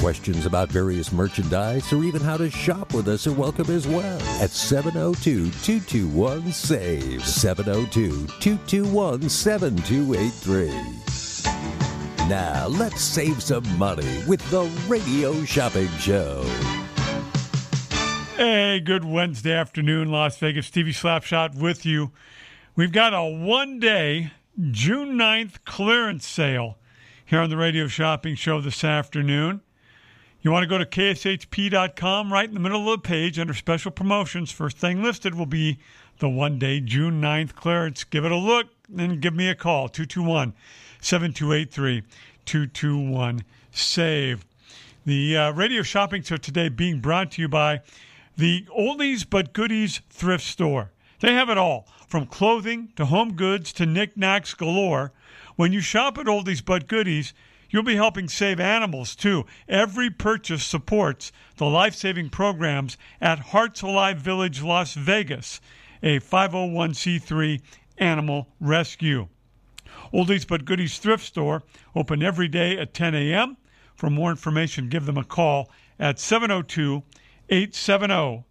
Questions about various merchandise or even how to shop with us are welcome as well at 702 221 SAVE. 702 221 7283. Now, let's save some money with the Radio Shopping Show. Hey, good Wednesday afternoon, Las Vegas. Stevie Slapshot with you. We've got a one day June 9th clearance sale here on the Radio Shopping Show this afternoon. You want to go to kshp.com right in the middle of the page under special promotions. First thing listed will be the one day June 9th clearance. Give it a look, then give me a call 221 7283 221 SAVE. The uh, radio shopping show today being brought to you by the Oldies But Goodies thrift store. They have it all from clothing to home goods to knickknacks galore. When you shop at Oldies But Goodies, You'll be helping save animals too. Every purchase supports the life saving programs at Hearts Alive Village, Las Vegas, a 501c3 animal rescue. Oldies but Goodies thrift store open every day at 10 a.m. For more information, give them a call at 702 870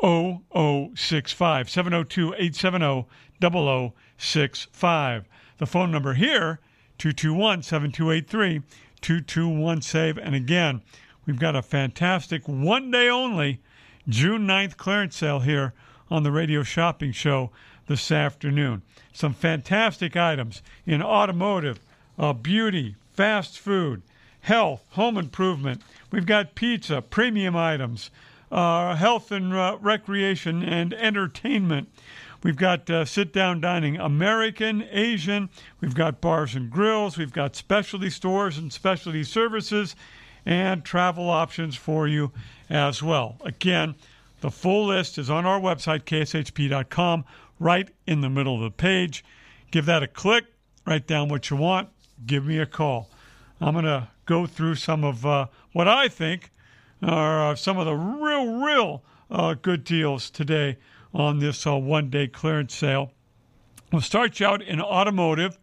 0065. 702 870 0065. The phone number here 221 7283 221 SAVE. And again, we've got a fantastic one day only June 9th clearance sale here on the Radio Shopping Show this afternoon. Some fantastic items in automotive, uh, beauty, fast food, health, home improvement. We've got pizza, premium items, uh, health and uh, recreation, and entertainment. We've got uh, sit down dining, American, Asian. We've got bars and grills. We've got specialty stores and specialty services and travel options for you as well. Again, the full list is on our website, kshp.com, right in the middle of the page. Give that a click, write down what you want, give me a call. I'm going to go through some of uh, what I think are uh, some of the real, real uh, good deals today on this uh, one day clearance sale. We'll start you out in automotive.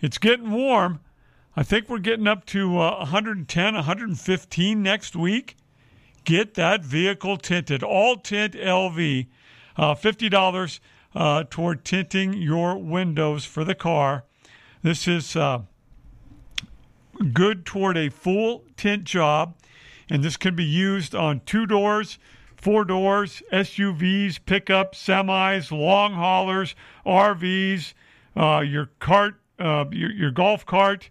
It's getting warm. I think we're getting up to uh, 110, 115 next week. Get that vehicle tinted. All tint LV. Uh, $50 uh, toward tinting your windows for the car. This is uh, good toward a full tint job, and this can be used on two doors, four doors, SUVs, pickups, semis, long haulers, RVs, uh, your cart, uh, your, your, golf cart,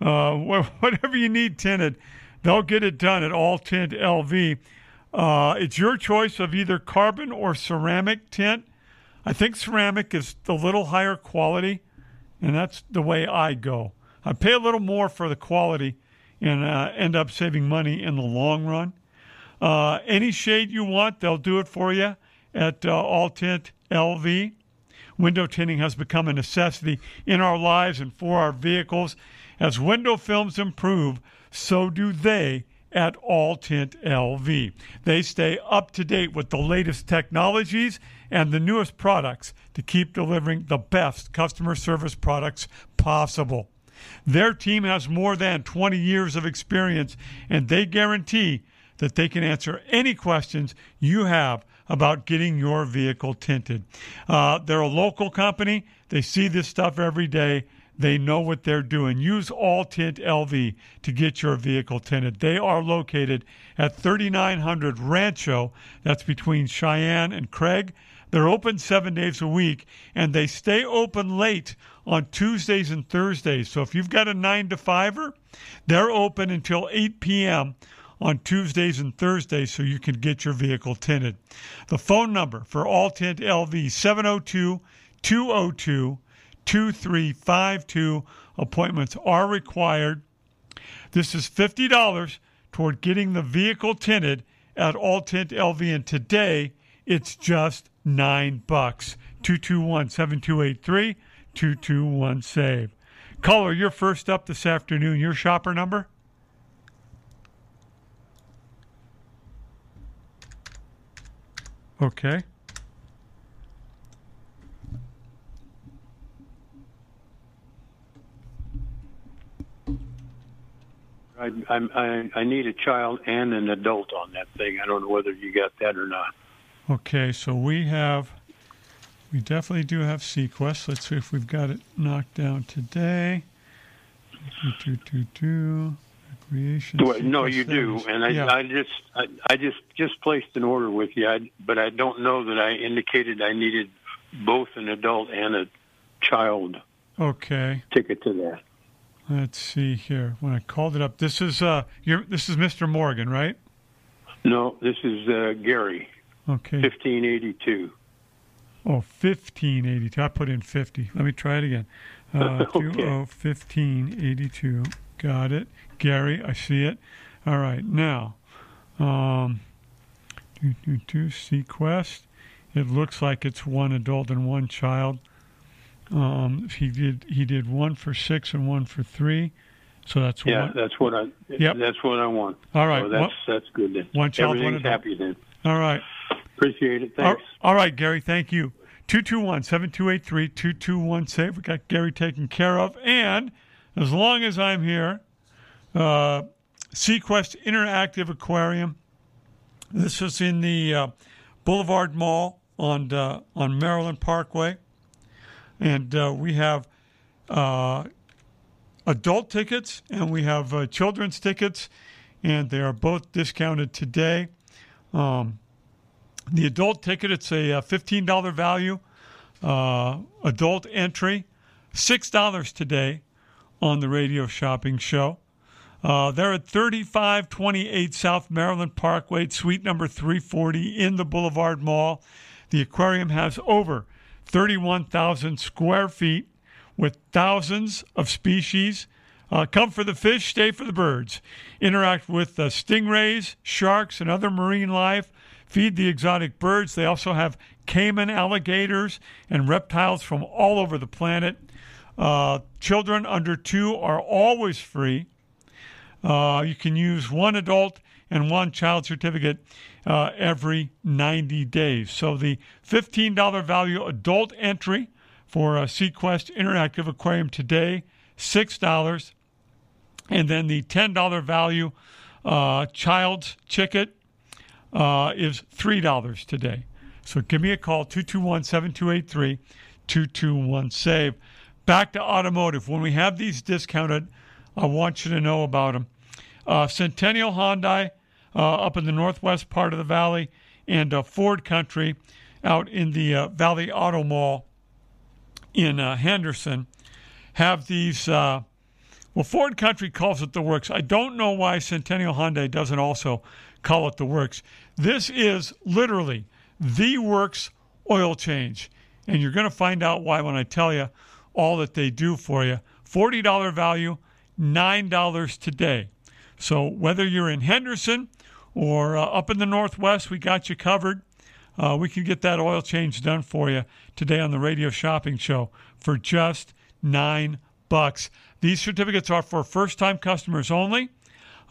uh, whatever you need tinted. They'll get it done at All Tint LV. Uh, it's your choice of either carbon or ceramic tint. I think ceramic is a little higher quality, and that's the way I go. I pay a little more for the quality and uh, end up saving money in the long run. Uh, any shade you want, they'll do it for you at uh, All Tint LV. Window tinting has become a necessity in our lives and for our vehicles. As window films improve, so do they at All Tint LV. They stay up to date with the latest technologies and the newest products to keep delivering the best customer service products possible. Their team has more than 20 years of experience and they guarantee that they can answer any questions you have about getting your vehicle tinted. Uh, they're a local company. They see this stuff every day. They know what they're doing. Use All Tint LV to get your vehicle tinted. They are located at 3900 Rancho. That's between Cheyenne and Craig. They're open seven days a week, and they stay open late on Tuesdays and Thursdays. So if you've got a 9 to 5er, they're open until 8 p.m. on Tuesdays and Thursdays so you can get your vehicle tinted. The phone number for All Tint LV 702 202 2352. Appointments are required. This is $50 toward getting the vehicle tinted at All Tint LV and today it's just 9 bucks. 221 7283 221 SAVE. Caller, you're first up this afternoon. Your shopper number? Okay. I, I I need a child and an adult on that thing. I don't know whether you got that or not. Okay, so we have, we definitely do have SeaQuest. Let's see if we've got it knocked down today. Two, two, two, two. Recreation. Well, no, you do, and I, Yeah. I just I, I just just placed an order with you, I, but I don't know that I indicated I needed both an adult and a child Okay, ticket to that. let's see here. When I called it up, this is uh, you're, this is Mr. Morgan, right? No, this is uh, Gary, Okay. fifteen eighty two. Oh, 1582. I put in 50. Let me try it again. Uh, Okay. 1582. Got it. Gary, I see it. All right. Now, um, do, do, do, SeaQuest. It looks like it's one adult and one child. Um, he did he did one for six and one for three, so that's Yeah, one. that's what I. Yep. That's what I want. All right. So that's that's good then. one child, one adult. happy then. All right. Appreciate it. Thanks. all right, Gary, thank you. 221 7283 221 SAVE. We got Gary taken care of. And as long as I'm here, uh, SeaQuest Interactive Aquarium. This is in the uh, Boulevard Mall on, uh, on Maryland Parkway. And uh, we have uh, adult tickets and we have uh, children's tickets, and they are both discounted today. Um, the adult ticket, it's a uh, $15 value. Adult entry, $6 today on the radio shopping show. Uh, they're at 3528 South Maryland Parkway, suite number 340 in the Boulevard Mall. The aquarium has over 31,000 square feet with thousands of species. Uh, come for the fish, stay for the birds. Interact with uh, stingrays, sharks, and other marine life. Feed the exotic birds. They also have caiman alligators and reptiles from all over the planet. Uh, children under two are always free. Uh, you can use one adult and one child certificate uh, every 90 days. So the $15 value adult entry for a SeaQuest Interactive Aquarium today, $6. And then the $10 value uh, child's ticket uh, is $3 today. So give me a call, 221 7283 221 SAVE. Back to automotive. When we have these discounted, I want you to know about them. Uh, Centennial Hyundai uh, up in the northwest part of the valley, and uh, Ford Country out in the uh, Valley Auto Mall in uh, Henderson have these. Uh, well, Ford Country calls it the works. I don't know why Centennial Hyundai doesn't also call it the works. This is literally the works oil change. And you're going to find out why when I tell you all that they do for you. $40 value, $9 today. So whether you're in Henderson or uh, up in the Northwest, we got you covered. Uh, we can get that oil change done for you today on the radio shopping show for just nine bucks. These certificates are for first-time customers only.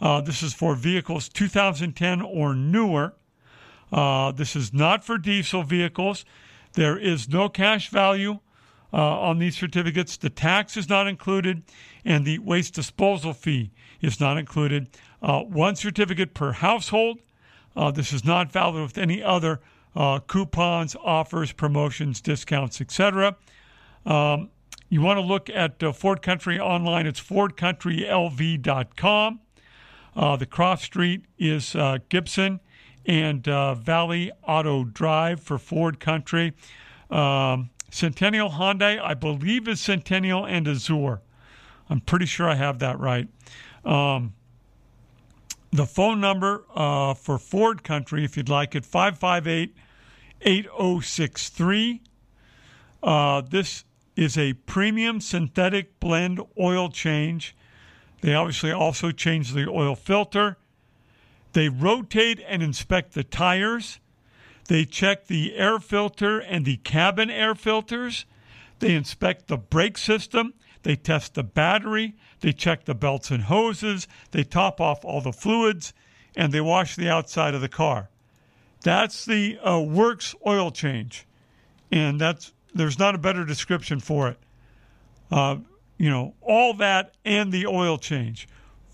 Uh, this is for vehicles 2010 or newer. Uh, this is not for diesel vehicles. There is no cash value uh, on these certificates. The tax is not included, and the waste disposal fee is not included. Uh, one certificate per household. Uh, this is not valid with any other uh, coupons, offers, promotions, discounts, etc. Um, you want to look at uh, Ford Country online. It's FordCountryLV.com. Uh, the cross street is Gibson and Valley Auto Drive for Ford Country. Um, Centennial Hyundai, I believe, is Centennial and Azure. I'm pretty sure I have that right. Um, the phone number uh, for Ford Country, if you'd like it, 558 8063. Uh, this is a premium synthetic blend oil change. They obviously also change the oil filter. They rotate and inspect the tires. They check the air filter and the cabin air filters. They inspect the brake system. They test the battery. They check the belts and hoses. They top off all the fluids and they wash the outside of the car. That's the uh, works oil change. And that's there's not a better description for it. Uh, you know, all that and the oil change.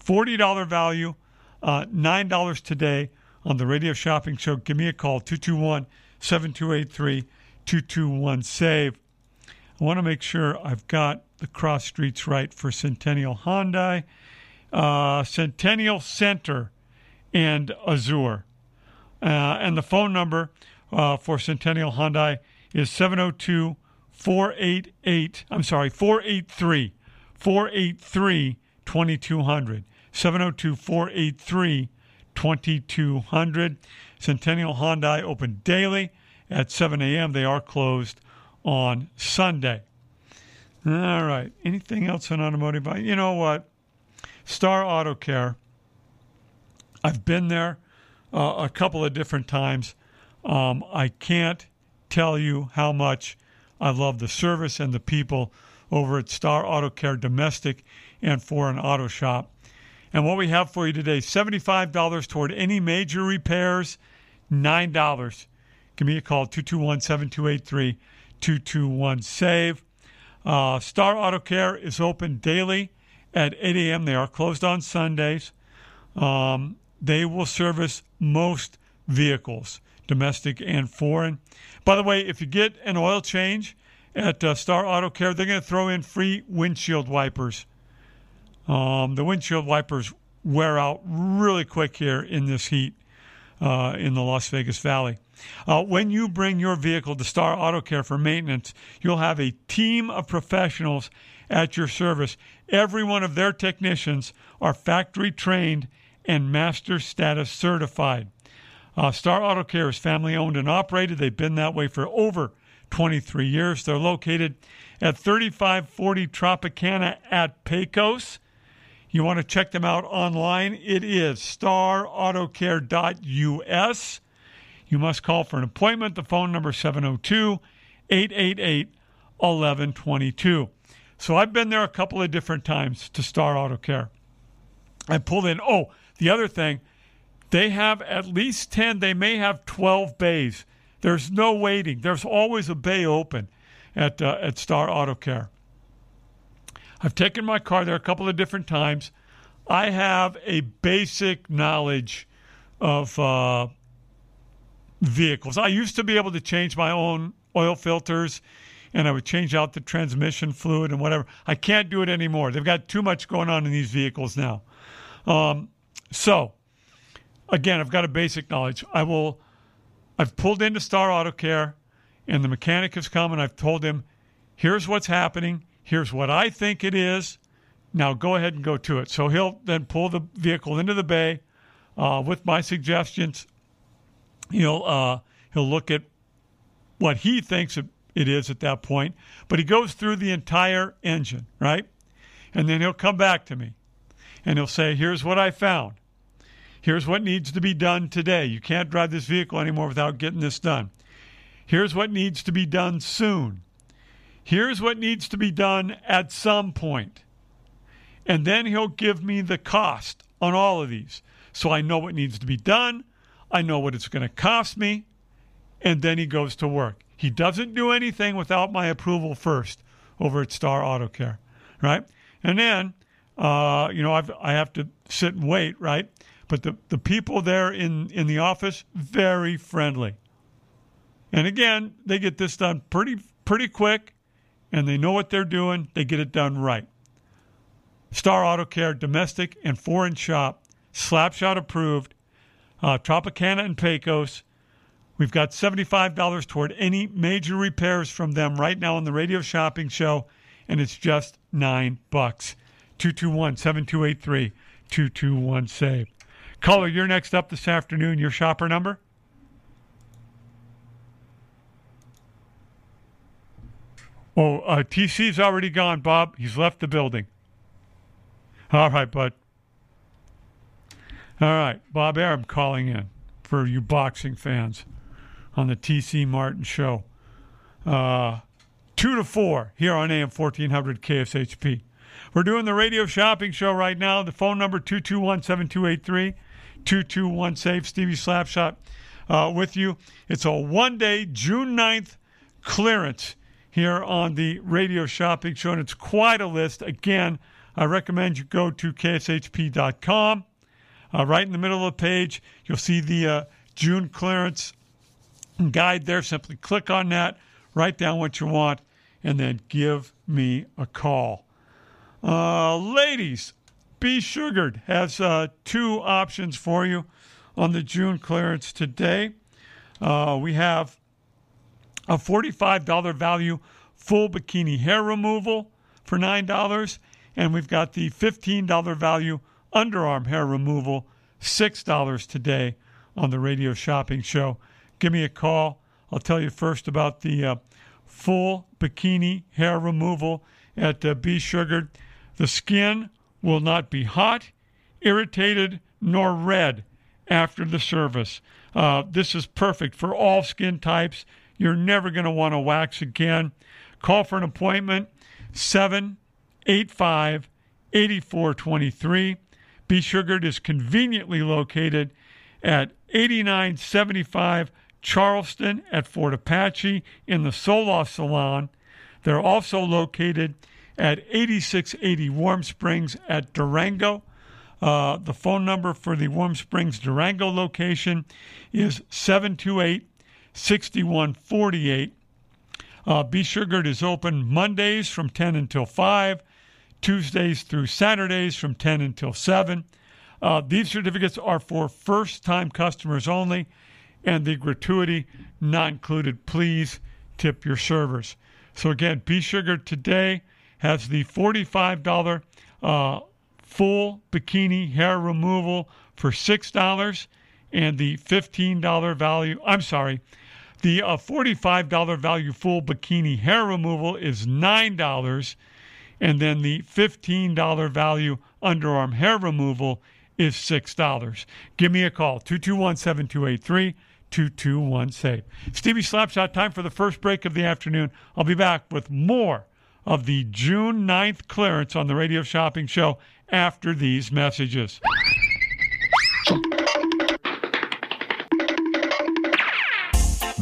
$40 value, uh, $9 today on the radio shopping show. Give me a call, 221 7283 221 SAVE. I want to make sure I've got the cross streets right for Centennial Hyundai, uh, Centennial Center, and Azure. Uh, and the phone number uh, for Centennial Hyundai is 702 488, I'm sorry, 483 483 2200. 702 483 2200. Centennial Hyundai open daily at 7 a.m. They are closed on Sunday. All right. Anything else on automotive? You know what? Star Auto Care. I've been there uh, a couple of different times. Um, I can't tell you how much I love the service and the people over at Star Auto Care Domestic and Foreign Auto Shop. And what we have for you today $75 toward any major repairs, $9. Give me a call, 221 7283 221 SAVE. Uh, Star Auto Care is open daily at 8 a.m. They are closed on Sundays. Um, they will service most vehicles, domestic and foreign. By the way, if you get an oil change at uh, Star Auto Care, they're going to throw in free windshield wipers. Um, the windshield wipers wear out really quick here in this heat uh, in the Las Vegas Valley. Uh, when you bring your vehicle to Star Auto Care for maintenance, you'll have a team of professionals at your service. Every one of their technicians are factory trained and master status certified. Uh, Star Auto Care is family owned and operated. They've been that way for over 23 years. They're located at 3540 Tropicana at Pecos. You want to check them out online? It is starautocare.us. You must call for an appointment. The phone number 702 888 1122. So I've been there a couple of different times to Star Auto Care. I pulled in. Oh, the other thing, they have at least 10, they may have 12 bays. There's no waiting. There's always a bay open at, uh, at Star Auto Care. I've taken my car there a couple of different times. I have a basic knowledge of uh, vehicles. I used to be able to change my own oil filters and I would change out the transmission fluid and whatever. I can't do it anymore. They've got too much going on in these vehicles now. Um, so, again, I've got a basic knowledge. I will. I've pulled into Star Auto Care, and the mechanic has come, and I've told him, "Here's what's happening. Here's what I think it is. Now go ahead and go to it." So he'll then pull the vehicle into the bay uh, with my suggestions he'll uh, he'll look at what he thinks it is at that point, but he goes through the entire engine, right? And then he'll come back to me and he'll say, "Here's what I found. Here's what needs to be done today. You can't drive this vehicle anymore without getting this done. Here's what needs to be done soon. Here's what needs to be done at some point." And then he'll give me the cost on all of these. So I know what needs to be done. I know what it's going to cost me. And then he goes to work. He doesn't do anything without my approval first over at Star Auto Care, right? And then, uh, you know, I've, I have to sit and wait, right? But the, the people there in, in the office, very friendly. And again, they get this done pretty pretty quick, and they know what they're doing. They get it done right. Star Auto Care, domestic and foreign shop, Slapshot approved, uh, Tropicana and Pecos. We've got $75 toward any major repairs from them right now on the radio shopping show, and it's just nine bucks. 221 7283 221 SAVE. Caller, you're next up this afternoon. Your shopper number? Oh, uh, TC's already gone, Bob. He's left the building. All right, bud. All right, Bob Arum calling in for you boxing fans on the TC Martin Show. Uh, two to four here on AM 1400 KSHP. We're doing the radio shopping show right now. The phone number 221 7283 221 SAVE. Stevie Slapshot uh, with you. It's a one day, June 9th clearance here on the radio shopping show, and it's quite a list. Again, I recommend you go to kshp.com. Uh, right in the middle of the page, you'll see the uh, June clearance guide there. Simply click on that, write down what you want, and then give me a call. Uh, ladies, Be Sugared has uh, two options for you on the June clearance today. Uh, we have a $45 value full bikini hair removal for $9. And we've got the $15 value underarm hair removal, $6 today on the radio shopping show. Give me a call. I'll tell you first about the uh, full bikini hair removal at uh, Be Sugared. The skin will not be hot, irritated, nor red after the service. Uh, this is perfect for all skin types. You're never going to want to wax again. Call for an appointment 785 8423. Be Sugared is conveniently located at 8975 Charleston at Fort Apache in the Soloff Salon. They're also located at 8680 Warm Springs at Durango. Uh, the phone number for the Warm Springs Durango location is 728 6148. Uh, Be Sugared is open Mondays from 10 until 5, Tuesdays through Saturdays from 10 until 7. Uh, these certificates are for first time customers only, and the gratuity not included. Please tip your servers. So, again, Be Sugared today has the $45 uh, full bikini hair removal for $6 and the $15 value. I'm sorry, the uh, $45 value full bikini hair removal is $9, and then the $15 value underarm hair removal is $6. Give me a call, 221 7283 221 SAVE. Stevie Slapshot, time for the first break of the afternoon. I'll be back with more of the June 9th clearance on the Radio Shopping Show after these messages.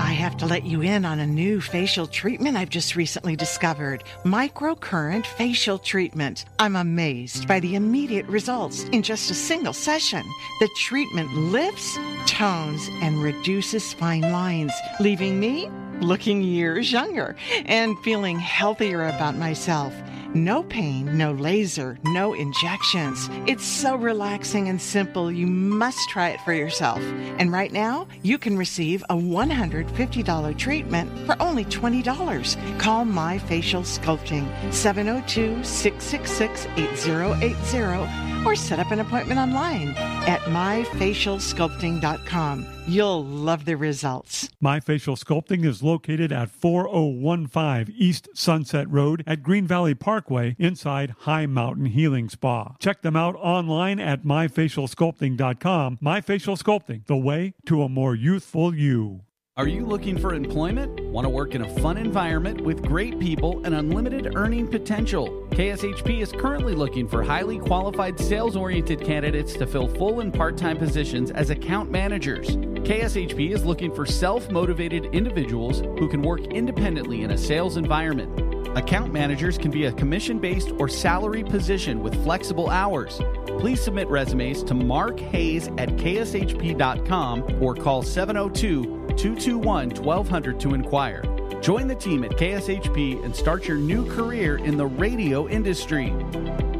I have to let you in on a new facial treatment I've just recently discovered microcurrent facial treatment. I'm amazed by the immediate results in just a single session. The treatment lifts, tones, and reduces fine lines, leaving me looking years younger and feeling healthier about myself. No pain, no laser, no injections. It's so relaxing and simple. You must try it for yourself. And right now, you can receive a $150 treatment for only $20. Call My Facial Sculpting 702 666 8080 or set up an appointment online at myfacialsculpting.com. You'll love the results. My Facial Sculpting is located at 4015 East Sunset Road at Green Valley Parkway inside High Mountain Healing Spa. Check them out online at myfacialsculpting.com. My Facial Sculpting, the way to a more youthful you. Are you looking for employment? Want to work in a fun environment with great people and unlimited earning potential? KSHP is currently looking for highly qualified sales oriented candidates to fill full and part time positions as account managers. KSHP is looking for self motivated individuals who can work independently in a sales environment. Account managers can be a commission based or salary position with flexible hours. Please submit resumes to Mark Hayes at kshp.com or call 702 221 1200 to inquire. Join the team at KSHP and start your new career in the radio industry.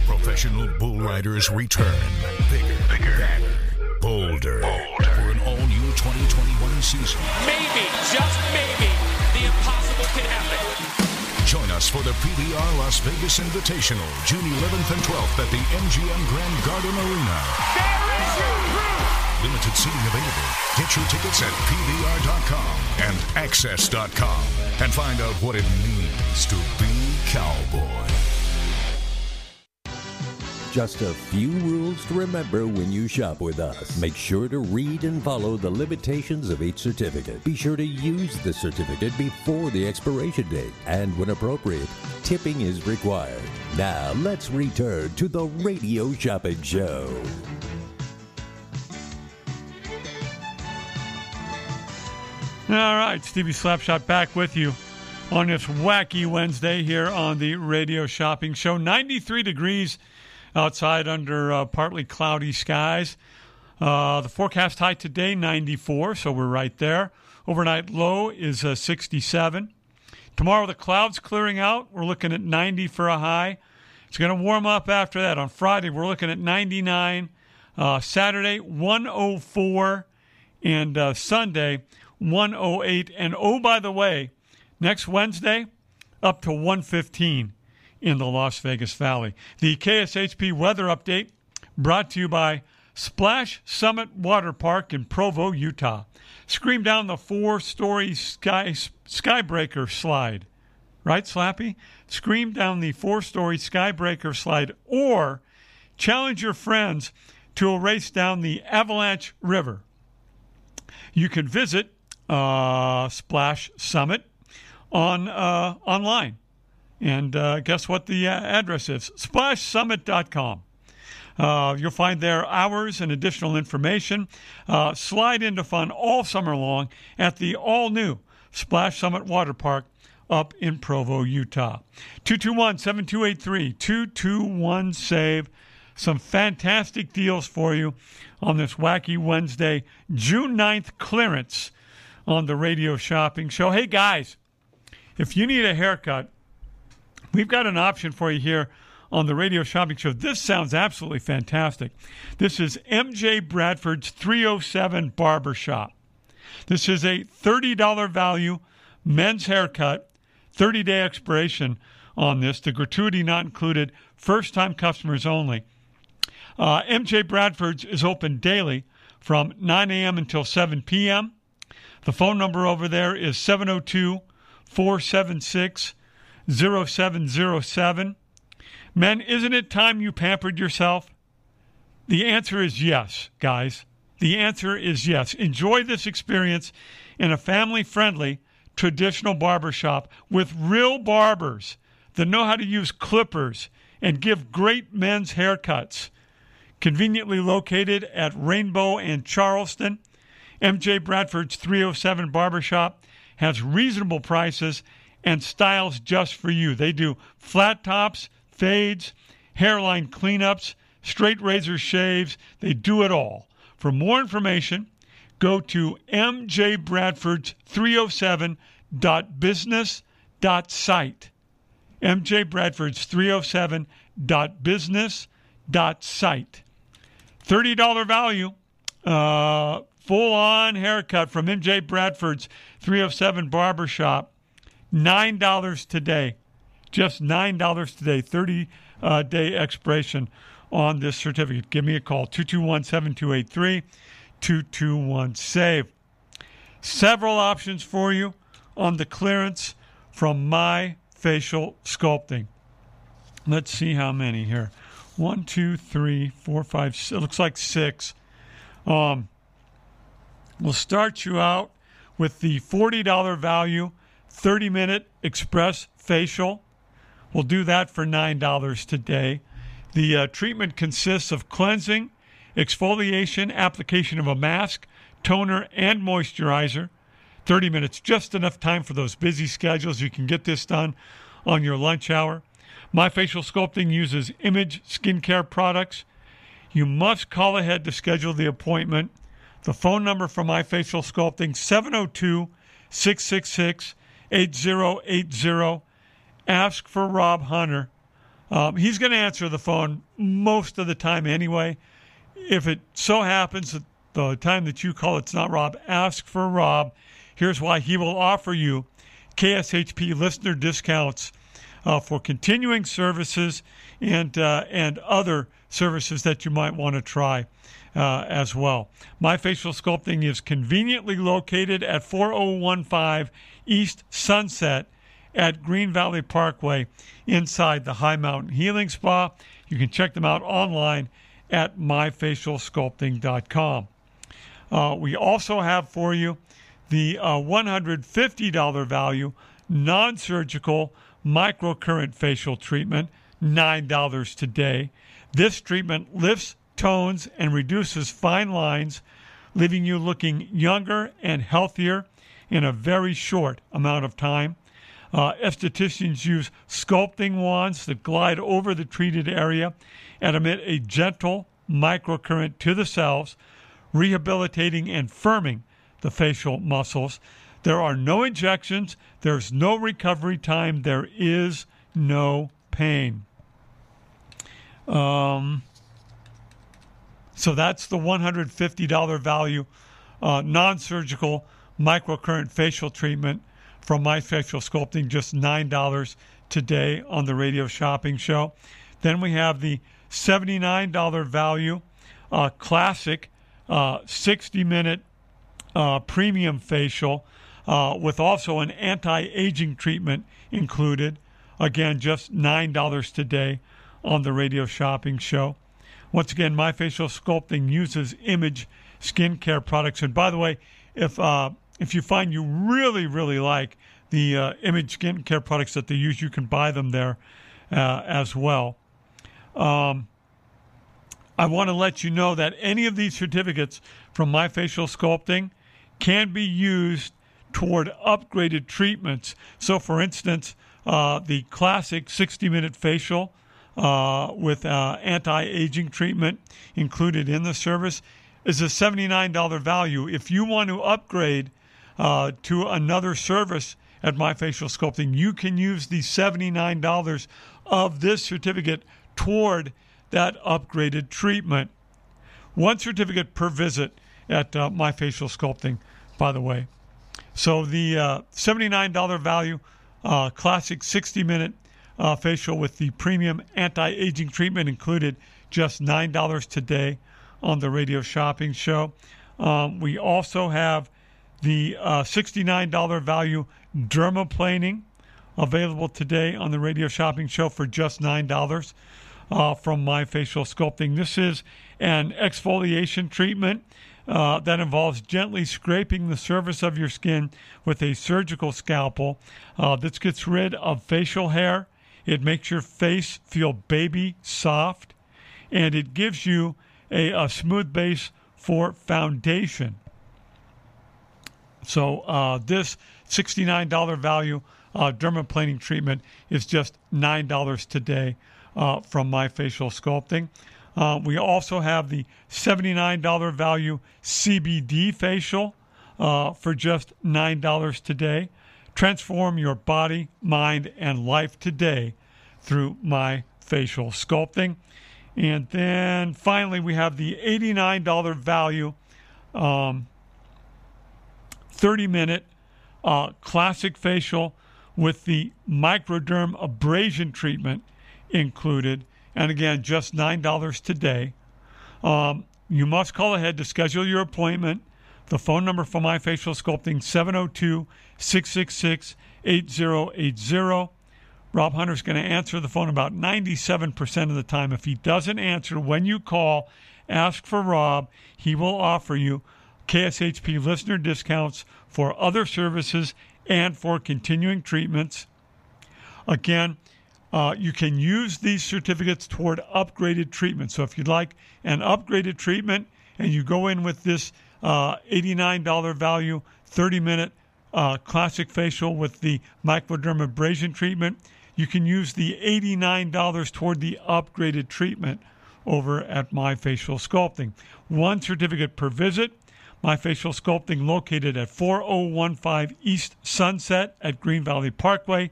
Professional bull riders return. Bigger, bigger, bolder, bolder. For an all new 2021 season. Maybe, just maybe, the impossible can happen. Join us for the PBR Las Vegas Invitational, June 11th and 12th at the MGM Grand Garden Arena. There is your proof! Limited seating available. Get your tickets at PBR.com and AXS.com and find out what it means to be cowboy. Just a few rules to remember when you shop with us. Make sure to read and follow the limitations of each certificate. Be sure to use the certificate before the expiration date. And when appropriate, tipping is required. Now, let's return to the Radio Shopping Show. All right, Stevie Slapshot back with you on this wacky Wednesday here on the Radio Shopping Show. 93 degrees outside under uh, partly cloudy skies. Uh, the forecast high today, 94, so we're right there. Overnight low is uh, 67. Tomorrow, the clouds clearing out. We're looking at 90 for a high. It's going to warm up after that. On Friday, we're looking at 99. Uh, Saturday, 104. And uh, Sunday, 108. And oh, by the way, next Wednesday, up to 115 in the Las Vegas Valley. The KSHP weather update brought to you by Splash Summit Water Park in Provo, Utah. Scream down the four story sky, skybreaker slide. Right, Slappy? Scream down the four story skybreaker slide or challenge your friends to a race down the Avalanche River. You can visit uh, Splash Summit on uh, online. And uh, guess what the uh, address is? SplashSummit.com. Uh, you'll find there hours and additional information. Uh, slide into fun all summer long at the all new Splash Summit Water Park up in Provo, Utah. 221 7283 221 SAVE. Some fantastic deals for you on this wacky Wednesday, June 9th clearance on the radio shopping show. Hey guys, if you need a haircut, we've got an option for you here on the radio shopping show. This sounds absolutely fantastic. This is MJ Bradford's 307 Barber Shop. This is a $30 value men's haircut, 30 day expiration on this. The gratuity not included, first time customers only. Uh, MJ Bradford's is open daily from 9 a.m. until 7 p.m. The phone number over there is 702 476 0707. Men, isn't it time you pampered yourself? The answer is yes, guys. The answer is yes. Enjoy this experience in a family friendly traditional barbershop with real barbers that know how to use clippers and give great men's haircuts. Conveniently located at Rainbow and Charleston, MJ Bradford's 307 Barbershop has reasonable prices and styles just for you. They do flat tops, fades, hairline cleanups, straight razor shaves. They do it all. For more information, go to mjbradford's 307.business.site. MJ Bradford's 307.business.site. $30 value, uh, full on haircut from MJ Bradford's 307 Barbershop. $9 today. Just $9 today. 30 uh, day expiration on this certificate. Give me a call 221 7283 221 SAVE. Several options for you on the clearance from My Facial Sculpting. Let's see how many here. One, two, three, four, five. It looks like six. Um, we'll start you out with the $40 value 30 minute express facial. We'll do that for $9 today. The uh, treatment consists of cleansing, exfoliation, application of a mask, toner, and moisturizer. 30 minutes, just enough time for those busy schedules. You can get this done on your lunch hour. My Facial Sculpting uses image skincare products. You must call ahead to schedule the appointment. The phone number for My Facial Sculpting 702 666 8080. Ask for Rob Hunter. Um, he's going to answer the phone most of the time anyway. If it so happens that the time that you call it's not Rob, ask for Rob. Here's why he will offer you KSHP listener discounts uh, for continuing services and uh, and other services that you might want to try uh, as well. My facial sculpting is conveniently located at 4015 East Sunset at Green Valley Parkway inside the High Mountain Healing Spa. You can check them out online at myfacialsculpting.com. Uh, we also have for you the uh, $150 value non surgical microcurrent facial treatment, $9 today. This treatment lifts, tones, and reduces fine lines, leaving you looking younger and healthier in a very short amount of time. Uh, estheticians use sculpting wands that glide over the treated area and emit a gentle microcurrent to the cells, rehabilitating and firming the facial muscles. There are no injections, there's no recovery time, there is no pain. Um, so that's the $150 value uh, non surgical microcurrent facial treatment from My Facial Sculpting, just $9 today on the radio shopping show. Then we have the $79 value uh, classic uh, 60 minute uh, premium facial uh, with also an anti aging treatment included. Again, just $9 today on the radio shopping show. Once again, My Facial Sculpting uses image skincare products. And by the way, if uh, if you find you really, really like the uh, image skincare products that they use, you can buy them there uh, as well. Um, I want to let you know that any of these certificates from My Facial Sculpting can be used toward upgraded treatments. So, for instance, uh, the classic 60 minute facial uh, with uh, anti aging treatment included in the service is a $79 value. If you want to upgrade uh, to another service at My Facial Sculpting, you can use the $79 of this certificate toward that upgraded treatment. One certificate per visit at uh, My Facial Sculpting by the way. So the uh, $79 value uh, classic 60 minute uh, facial with the premium anti aging treatment included, just $9 today on the radio shopping show. Um, we also have the uh, $69 value dermaplaning available today on the radio shopping show for just $9 uh, from My Facial Sculpting. This is an exfoliation treatment. Uh, that involves gently scraping the surface of your skin with a surgical scalpel. Uh, this gets rid of facial hair. It makes your face feel baby soft, and it gives you a, a smooth base for foundation. So uh, this $69 value uh, dermaplaning treatment is just $9 today uh, from My Facial Sculpting. Uh, we also have the $79 value CBD facial uh, for just $9 today. Transform your body, mind, and life today through My Facial Sculpting. And then finally, we have the $89 value um, 30 minute uh, classic facial with the microdermabrasion treatment included. And again, just $9 today. Um, you must call ahead to schedule your appointment. The phone number for my facial sculpting 702 666 8080. Rob Hunter's going to answer the phone about 97% of the time. If he doesn't answer when you call, ask for Rob. He will offer you KSHP listener discounts for other services and for continuing treatments. Again, uh, you can use these certificates toward upgraded treatment. So if you'd like an upgraded treatment and you go in with this uh, $89 value, 30 minute uh, classic facial with the microdermabrasion treatment, you can use the $89 toward the upgraded treatment over at My Facial Sculpting. One certificate per visit. My Facial Sculpting located at 4015 East Sunset at Green Valley Parkway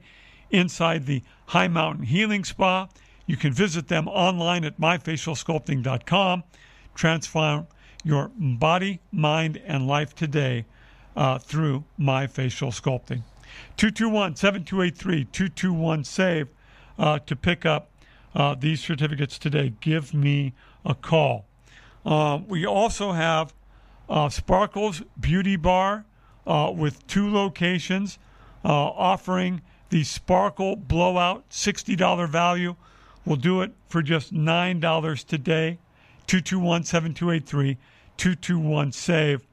inside the High Mountain Healing Spa. You can visit them online at myfacialsculpting.com. Transform your body, mind, and life today uh, through My Facial Sculpting. 221 7283 221 SAVE uh, to pick up uh, these certificates today. Give me a call. Uh, we also have uh, Sparkles Beauty Bar uh, with two locations offering the Sparkle Blowout $60 value. We'll do it for just $9 today. 221 7283 221 SAVE.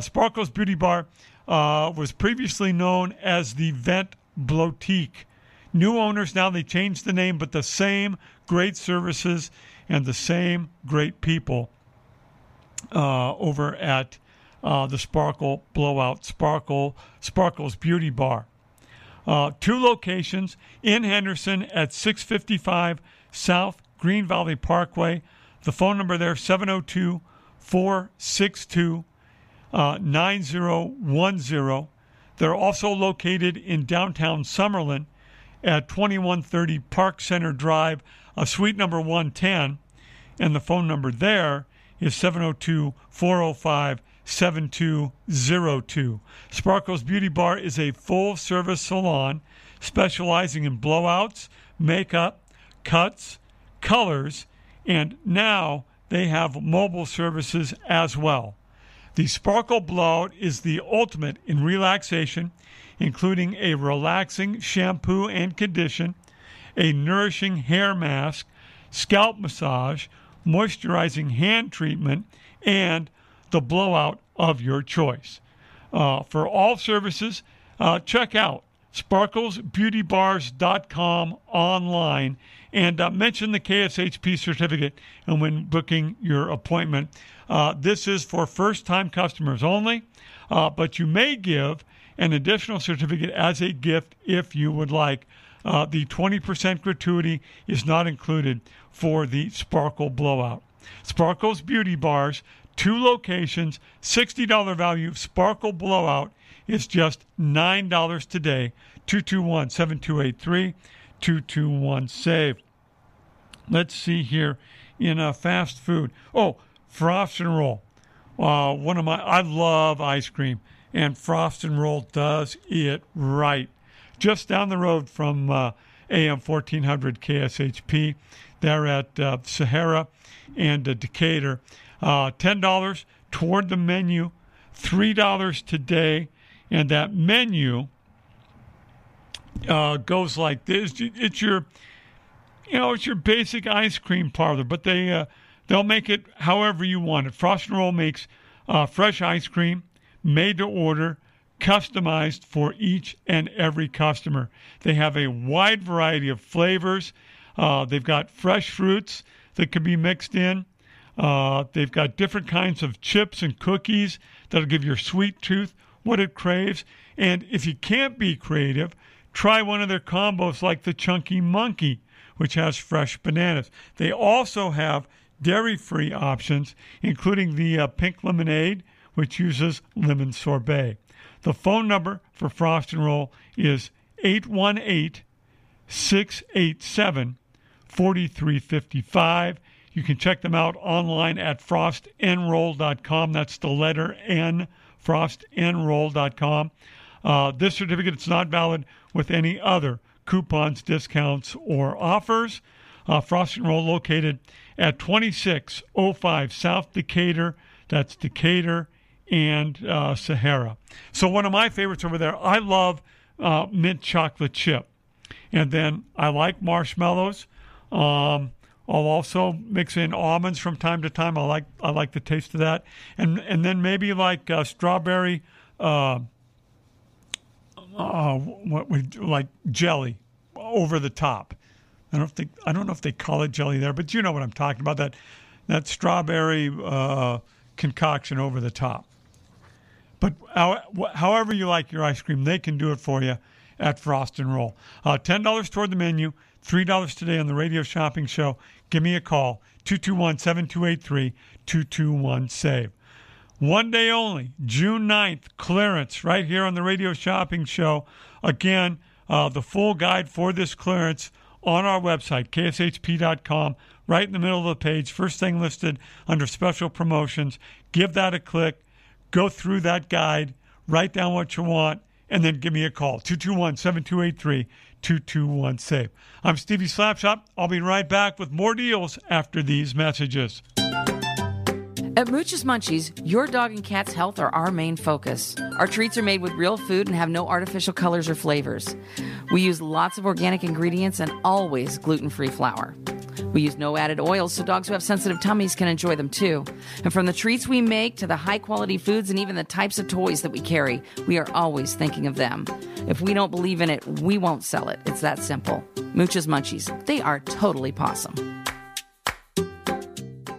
Sparkles Beauty Bar uh, was previously known as the Vent Blotique. New owners now they changed the name, but the same great services and the same great people uh, over at uh, the Sparkle Blowout Sparkle Sparkles Beauty Bar. Uh, two locations in Henderson at 655 South Green Valley Parkway. The phone number there 702 462 uh, 9010. They're also located in downtown Summerlin at 2130 Park Center Drive, uh, suite number 110. And the phone number there is 702 405 7202. Sparkles Beauty Bar is a full service salon specializing in blowouts, makeup, cuts, colors, and now they have mobile services as well. The Sparkle Blowout is the ultimate in relaxation, including a relaxing shampoo and condition, a nourishing hair mask, scalp massage, moisturizing hand treatment, and the blowout of your choice. Uh, for all services, uh, check out sparklesbeautybars.com online and uh, mention the KSHP certificate and when booking your appointment. Uh, this is for first time customers only, uh, but you may give an additional certificate as a gift if you would like. Uh, the 20% gratuity is not included for the Sparkle Blowout. Sparkle's Beauty Bars, two locations, $60 value. Sparkle Blowout is just $9 today. 221 7283 221 SAVE. Let's see here in uh, fast food. Oh, Frost and Roll. uh, one of my I love ice cream, and Frost and Roll does it right. Just down the road from uh, AM 1400 KSHP, they're at uh, Sahara and uh, Decatur. Uh, Ten dollars toward the menu, three dollars today, and that menu uh, goes like this. It's your, you know, it's your basic ice cream parlor, but they uh, they'll make it however you want it. Frost and Roll makes uh, fresh ice cream, made to order, customized for each and every customer. They have a wide variety of flavors. Uh, they've got fresh fruits that can be mixed in. Uh, they've got different kinds of chips and cookies that'll give your sweet tooth what it craves. And if you can't be creative, try one of their combos like the Chunky Monkey, which has fresh bananas. They also have dairy free options, including the uh, pink lemonade, which uses lemon sorbet. The phone number for Frost and Roll is 818 687 4355. You can check them out online at frostnroll.com. That's the letter N, frostnroll.com. Uh, this certificate is not valid with any other coupons, discounts, or offers. Uh, Frost located at 2605 South Decatur. That's Decatur and uh, Sahara. So one of my favorites over there, I love uh, mint chocolate chip. And then I like marshmallows. Um, I'll also mix in almonds from time to time. I like I like the taste of that, and and then maybe like uh, strawberry, uh, uh, what we like jelly over the top. I don't think I don't know if they call it jelly there, but you know what I'm talking about that that strawberry uh, concoction over the top. But however you like your ice cream, they can do it for you at Frost and Roll. Uh, Ten dollars toward the menu. $3 today on the radio shopping show. Give me a call, 221 7283 221 SAVE. One day only, June 9th, clearance right here on the radio shopping show. Again, uh, the full guide for this clearance on our website, kshp.com, right in the middle of the page, first thing listed under special promotions. Give that a click, go through that guide, write down what you want, and then give me a call, 221 7283 221 SAVE. I'm Stevie Slapshot. I'll be right back with more deals after these messages. At Mooch's Munchies, your dog and cat's health are our main focus. Our treats are made with real food and have no artificial colors or flavors. We use lots of organic ingredients and always gluten free flour. We use no added oils so dogs who have sensitive tummies can enjoy them too. And from the treats we make to the high quality foods and even the types of toys that we carry, we are always thinking of them. If we don't believe in it, we won't sell it. It's that simple. Mooch's Munchies, they are totally possum.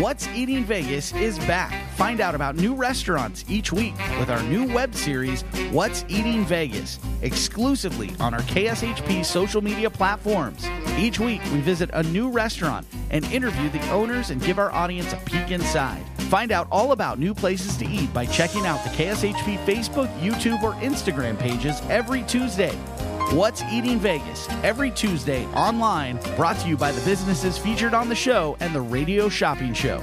What's Eating Vegas is back. Find out about new restaurants each week with our new web series, What's Eating Vegas, exclusively on our KSHP social media platforms. Each week, we visit a new restaurant and interview the owners and give our audience a peek inside. Find out all about new places to eat by checking out the KSHP Facebook, YouTube, or Instagram pages every Tuesday. What's Eating Vegas every Tuesday online, brought to you by the businesses featured on the show and the Radio Shopping Show.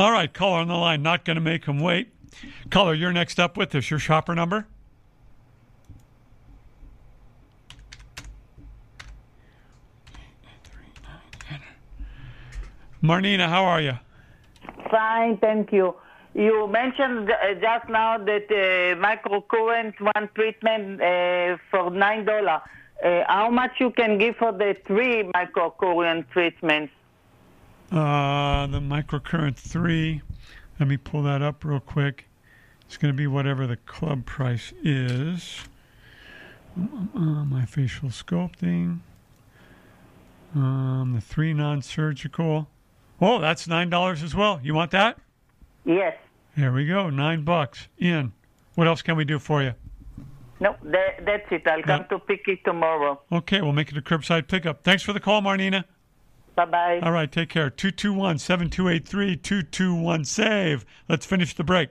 All right, caller on the line. Not going to make him wait. Caller, you're next up with us. Your shopper number? Marnina, how are you? Fine, thank you. You mentioned uh, just now that uh, microcurrent one treatment uh, for nine dollar. Uh, how much you can give for the three microcurrent treatments? Uh, the microcurrent three. Let me pull that up real quick. It's going to be whatever the club price is. Uh, my facial sculpting. Um, the three non-surgical. Oh, that's nine dollars as well. You want that? Yes. There we go. Nine bucks in. What else can we do for you? No, that, that's it. I'll come to pick it tomorrow. Okay, we'll make it a curbside pickup. Thanks for the call, Marnina. Bye bye. All right, take care. 221 7283 221 SAVE. Let's finish the break.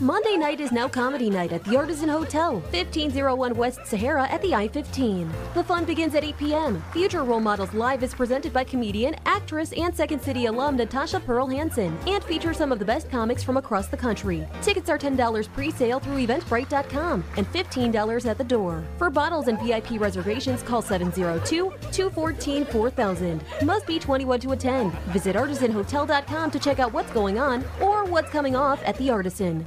Monday night is now comedy night at the Artisan Hotel, 1501 West Sahara at the I 15. The fun begins at 8 p.m. Future Role Models Live is presented by comedian, actress, and Second City alum Natasha Pearl Hansen and features some of the best comics from across the country. Tickets are $10 pre sale through Eventbrite.com and $15 at the door. For bottles and VIP reservations, call 702 214 4000. Must be 21 to attend. Visit artisanhotel.com to check out what's going on or what's coming off at the Artisan.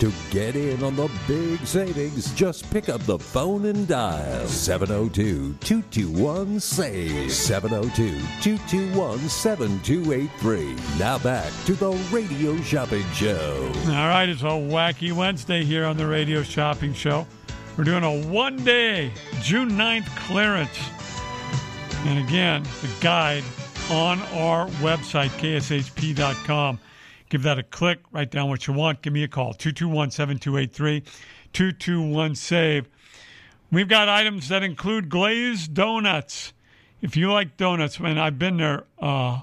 To get in on the big savings, just pick up the phone and dial 702 221 SAVE. 702 221 7283. Now back to the Radio Shopping Show. All right, it's a wacky Wednesday here on the Radio Shopping Show. We're doing a one day June 9th clearance. And again, the guide on our website, kshp.com. Give that a click, write down what you want. Give me a call, 221 7283 221 SAVE. We've got items that include glazed donuts. If you like donuts, man, I've been there uh,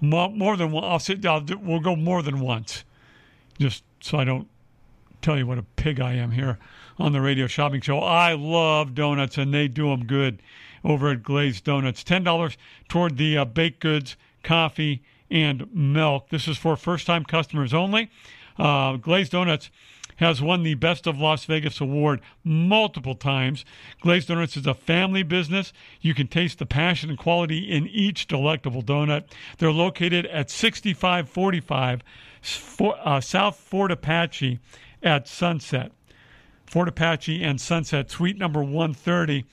more, than one. I'll sit down, we'll go more than once, just so I don't tell you what a pig I am here on the radio shopping show. I love donuts, and they do them good over at Glazed Donuts. $10 toward the uh, baked goods, coffee, and milk. This is for first time customers only. Uh, Glazed Donuts has won the Best of Las Vegas award multiple times. Glazed Donuts is a family business. You can taste the passion and quality in each delectable donut. They're located at 6545 uh, South Fort Apache at Sunset. Fort Apache and Sunset, suite number 130.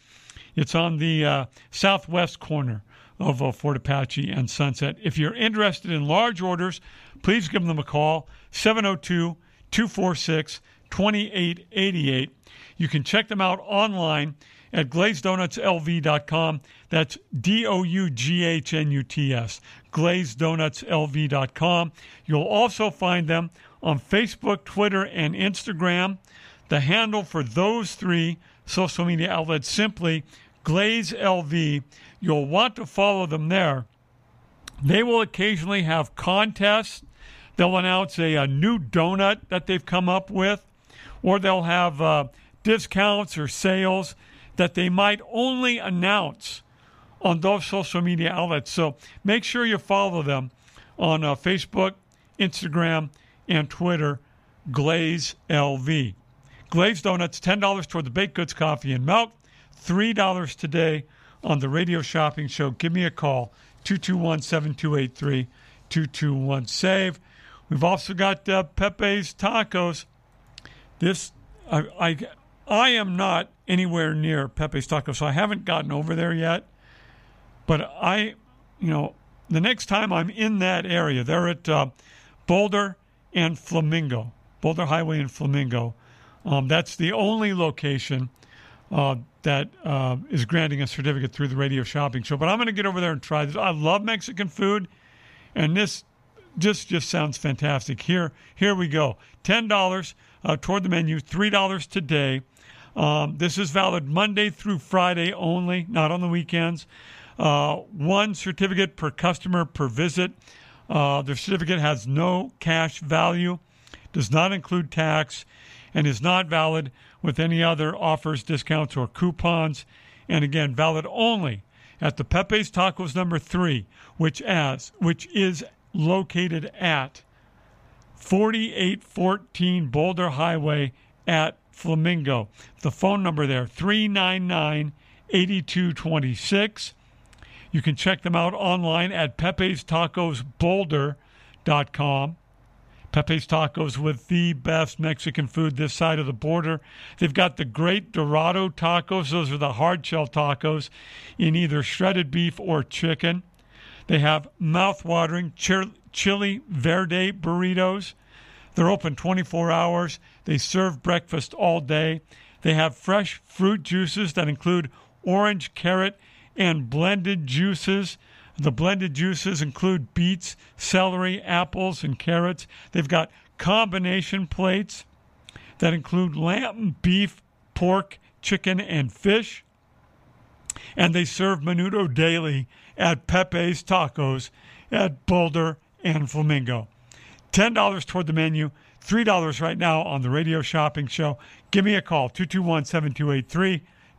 It's on the uh, southwest corner of uh, Fort Apache and Sunset. If you're interested in large orders, please give them a call 702 246 2888. You can check them out online at glazedoughnutslv.com. That's D O U G H N U T S, glazedoughnutslv.com. You'll also find them on Facebook, Twitter, and Instagram. The handle for those three social media outlets simply Glaze LV. You'll want to follow them there They will occasionally have contests. They'll announce a, a new donut that they've come up with, or they'll have uh, discounts or sales that they might only announce on those social media outlets. So make sure you follow them on uh, Facebook, Instagram, and Twitter, Glaze LV. Glaze Donuts, $10 toward the baked goods, coffee, and milk. $3 today on the radio shopping show. Give me a call, 221 7283 221 SAVE. We've also got uh, Pepe's Tacos. This, I, I, I am not anywhere near Pepe's Tacos, so I haven't gotten over there yet. But I, you know, the next time I'm in that area, they're at uh, Boulder and Flamingo, Boulder Highway and Flamingo. Um, that's the only location uh, that uh, is granting a certificate through the radio shopping show. But I'm going to get over there and try this. I love Mexican food, and this just just sounds fantastic. Here, here we go. Ten dollars uh, toward the menu. Three dollars today. Um, this is valid Monday through Friday only, not on the weekends. Uh, one certificate per customer per visit. Uh, the certificate has no cash value, does not include tax, and is not valid with any other offers, discounts, or coupons. And again, valid only at the Pepe's Tacos number three, which as which is located at 4814 Boulder Highway at Flamingo. The phone number there 399 8226. You can check them out online at Pepe's Tacos Boulder.com. Pepe's Tacos with the best Mexican food this side of the border. They've got the great Dorado tacos. Those are the hard shell tacos in either shredded beef or chicken. They have mouth-watering chili verde burritos. They're open 24 hours. They serve breakfast all day. They have fresh fruit juices that include orange, carrot, and blended juices. The blended juices include beets, celery, apples, and carrots. They've got combination plates that include lamb, beef, pork, chicken, and fish. And they serve menudo daily at Pepe's Tacos at Boulder and Flamingo. $10 toward the menu, $3 right now on the radio shopping show. Give me a call, 221 7283.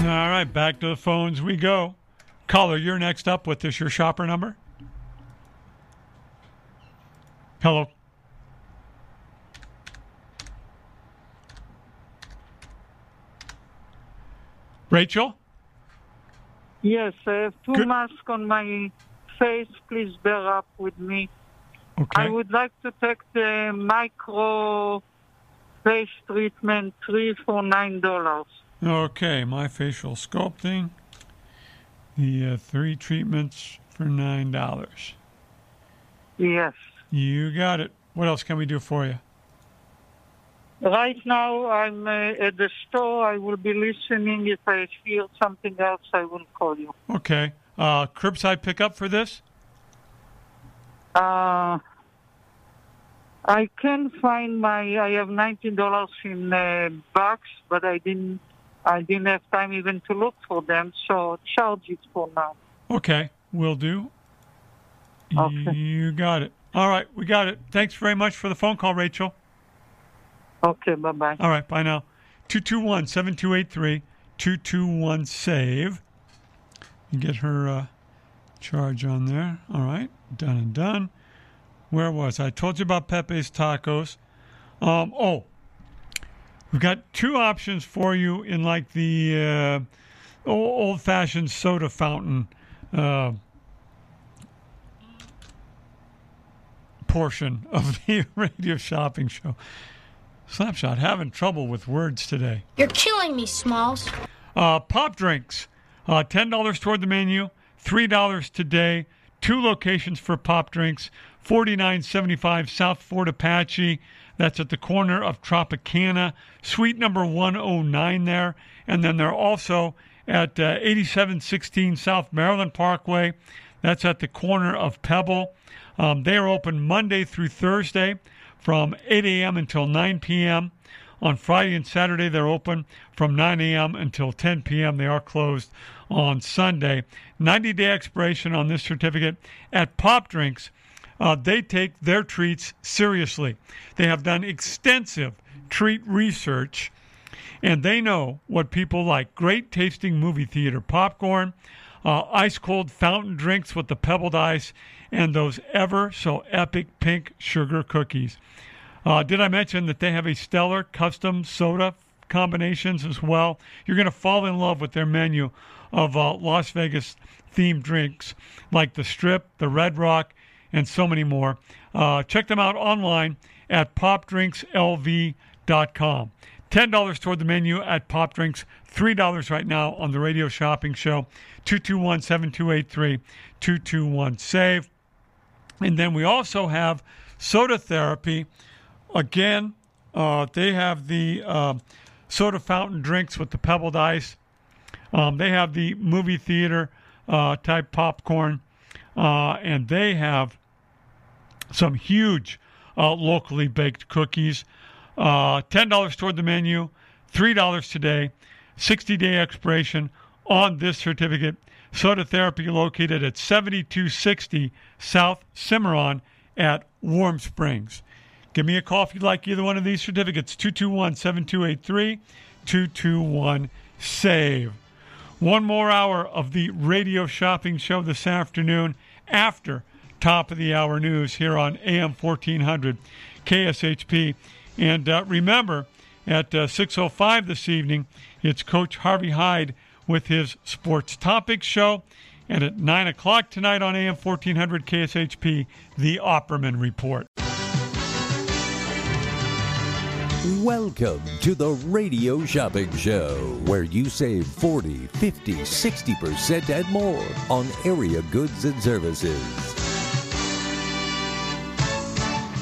All right, back to the phones we go. Caller, you're next up. With this your shopper number? Hello. Rachel? Yes, uh, I have two Good. masks on my face. Please bear up with me. Okay. I would like to take the micro face treatment three for nine dollars. Okay, my facial sculpting. The uh, three treatments for nine dollars. Yes. You got it. What else can we do for you? Right now, I'm uh, at the store. I will be listening. If I feel something else, I will call you. Okay. Uh, curbside pickup for this? Uh, I can find my. I have nineteen dollars in uh, box, but I didn't I didn't have time even to look for them, so charge it for now. Okay, will do. Okay. You got it. All right, we got it. Thanks very much for the phone call, Rachel. Okay, bye bye. All right, bye now. 221 7283 221 SAVE. You get her uh, charge on there. All right, done and done. Where was I? I told you about Pepe's Tacos. Um, oh, We've got two options for you in like the uh, old fashioned soda fountain uh, portion of the radio shopping show. Slapshot, having trouble with words today. You're killing me, Smalls. Uh, pop drinks, uh, $10 toward the menu, $3 today two locations for pop drinks 4975 South Fort Apache. That's at the corner of Tropicana, suite number 109 there. And then they're also at uh, 8716 South Maryland Parkway. That's at the corner of Pebble. Um, they are open Monday through Thursday from 8 a.m. until 9 p.m. On Friday and Saturday, they're open from 9 a.m. until 10 p.m. They are closed on Sunday. 90 day expiration on this certificate at Pop Drinks. Uh, they take their treats seriously. They have done extensive treat research and they know what people like great tasting movie theater popcorn, uh, ice cold fountain drinks with the pebbled ice, and those ever so epic pink sugar cookies. Uh, did I mention that they have a stellar custom soda combinations as well? You're going to fall in love with their menu of uh, Las Vegas themed drinks like the Strip, the Red Rock, and so many more. Uh, check them out online at popdrinkslv.com. $10 toward the menu at Pop Drinks, $3 right now on the radio shopping show, 221 7283 221 SAVE. And then we also have soda therapy. Again, uh, they have the uh, soda fountain drinks with the pebbled ice. Um, they have the movie theater uh, type popcorn. Uh, and they have some huge uh, locally baked cookies. Uh, $10 toward the menu, $3 today, 60 day expiration on this certificate. Soda Therapy located at 7260 South Cimarron at Warm Springs. Give me a call if you'd like either one of these certificates 221 7283 221 SAVE. One more hour of the radio shopping show this afternoon after top of the hour news here on AM 1400 KSHP. And uh, remember, at uh, 6.05 this evening, it's Coach Harvey Hyde with his Sports Topics show. And at 9 o'clock tonight on AM 1400 KSHP, the Opperman Report. Welcome to the Radio Shopping Show, where you save 40, 50, 60% and more on area goods and services.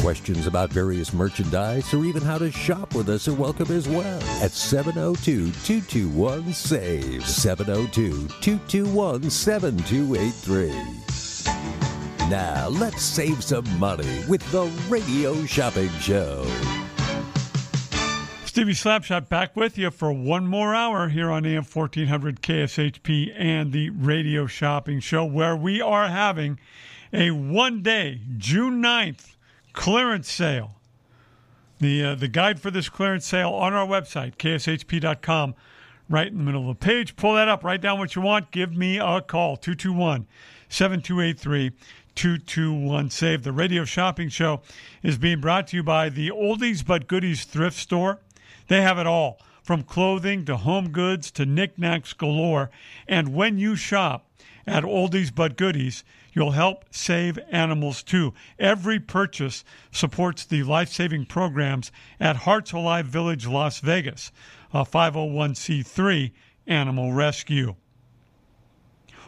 Questions about various merchandise or even how to shop with us are welcome as well at 702 221 SAVE. 702 221 7283. Now, let's save some money with the Radio Shopping Show. Stevie Slapshot back with you for one more hour here on AM 1400 KSHP and the Radio Shopping Show, where we are having a one day, June 9th, clearance sale. The, uh, the guide for this clearance sale on our website, kshp.com, right in the middle of the page. Pull that up, write down what you want, give me a call, 221 7283 221 SAVE. The radio shopping show is being brought to you by the Oldies But Goodies thrift store. They have it all from clothing to home goods to knickknacks galore. And when you shop at Oldies But Goodies, you'll help save animals too. Every purchase supports the life saving programs at Hearts Alive Village, Las Vegas, a 501c3 animal rescue.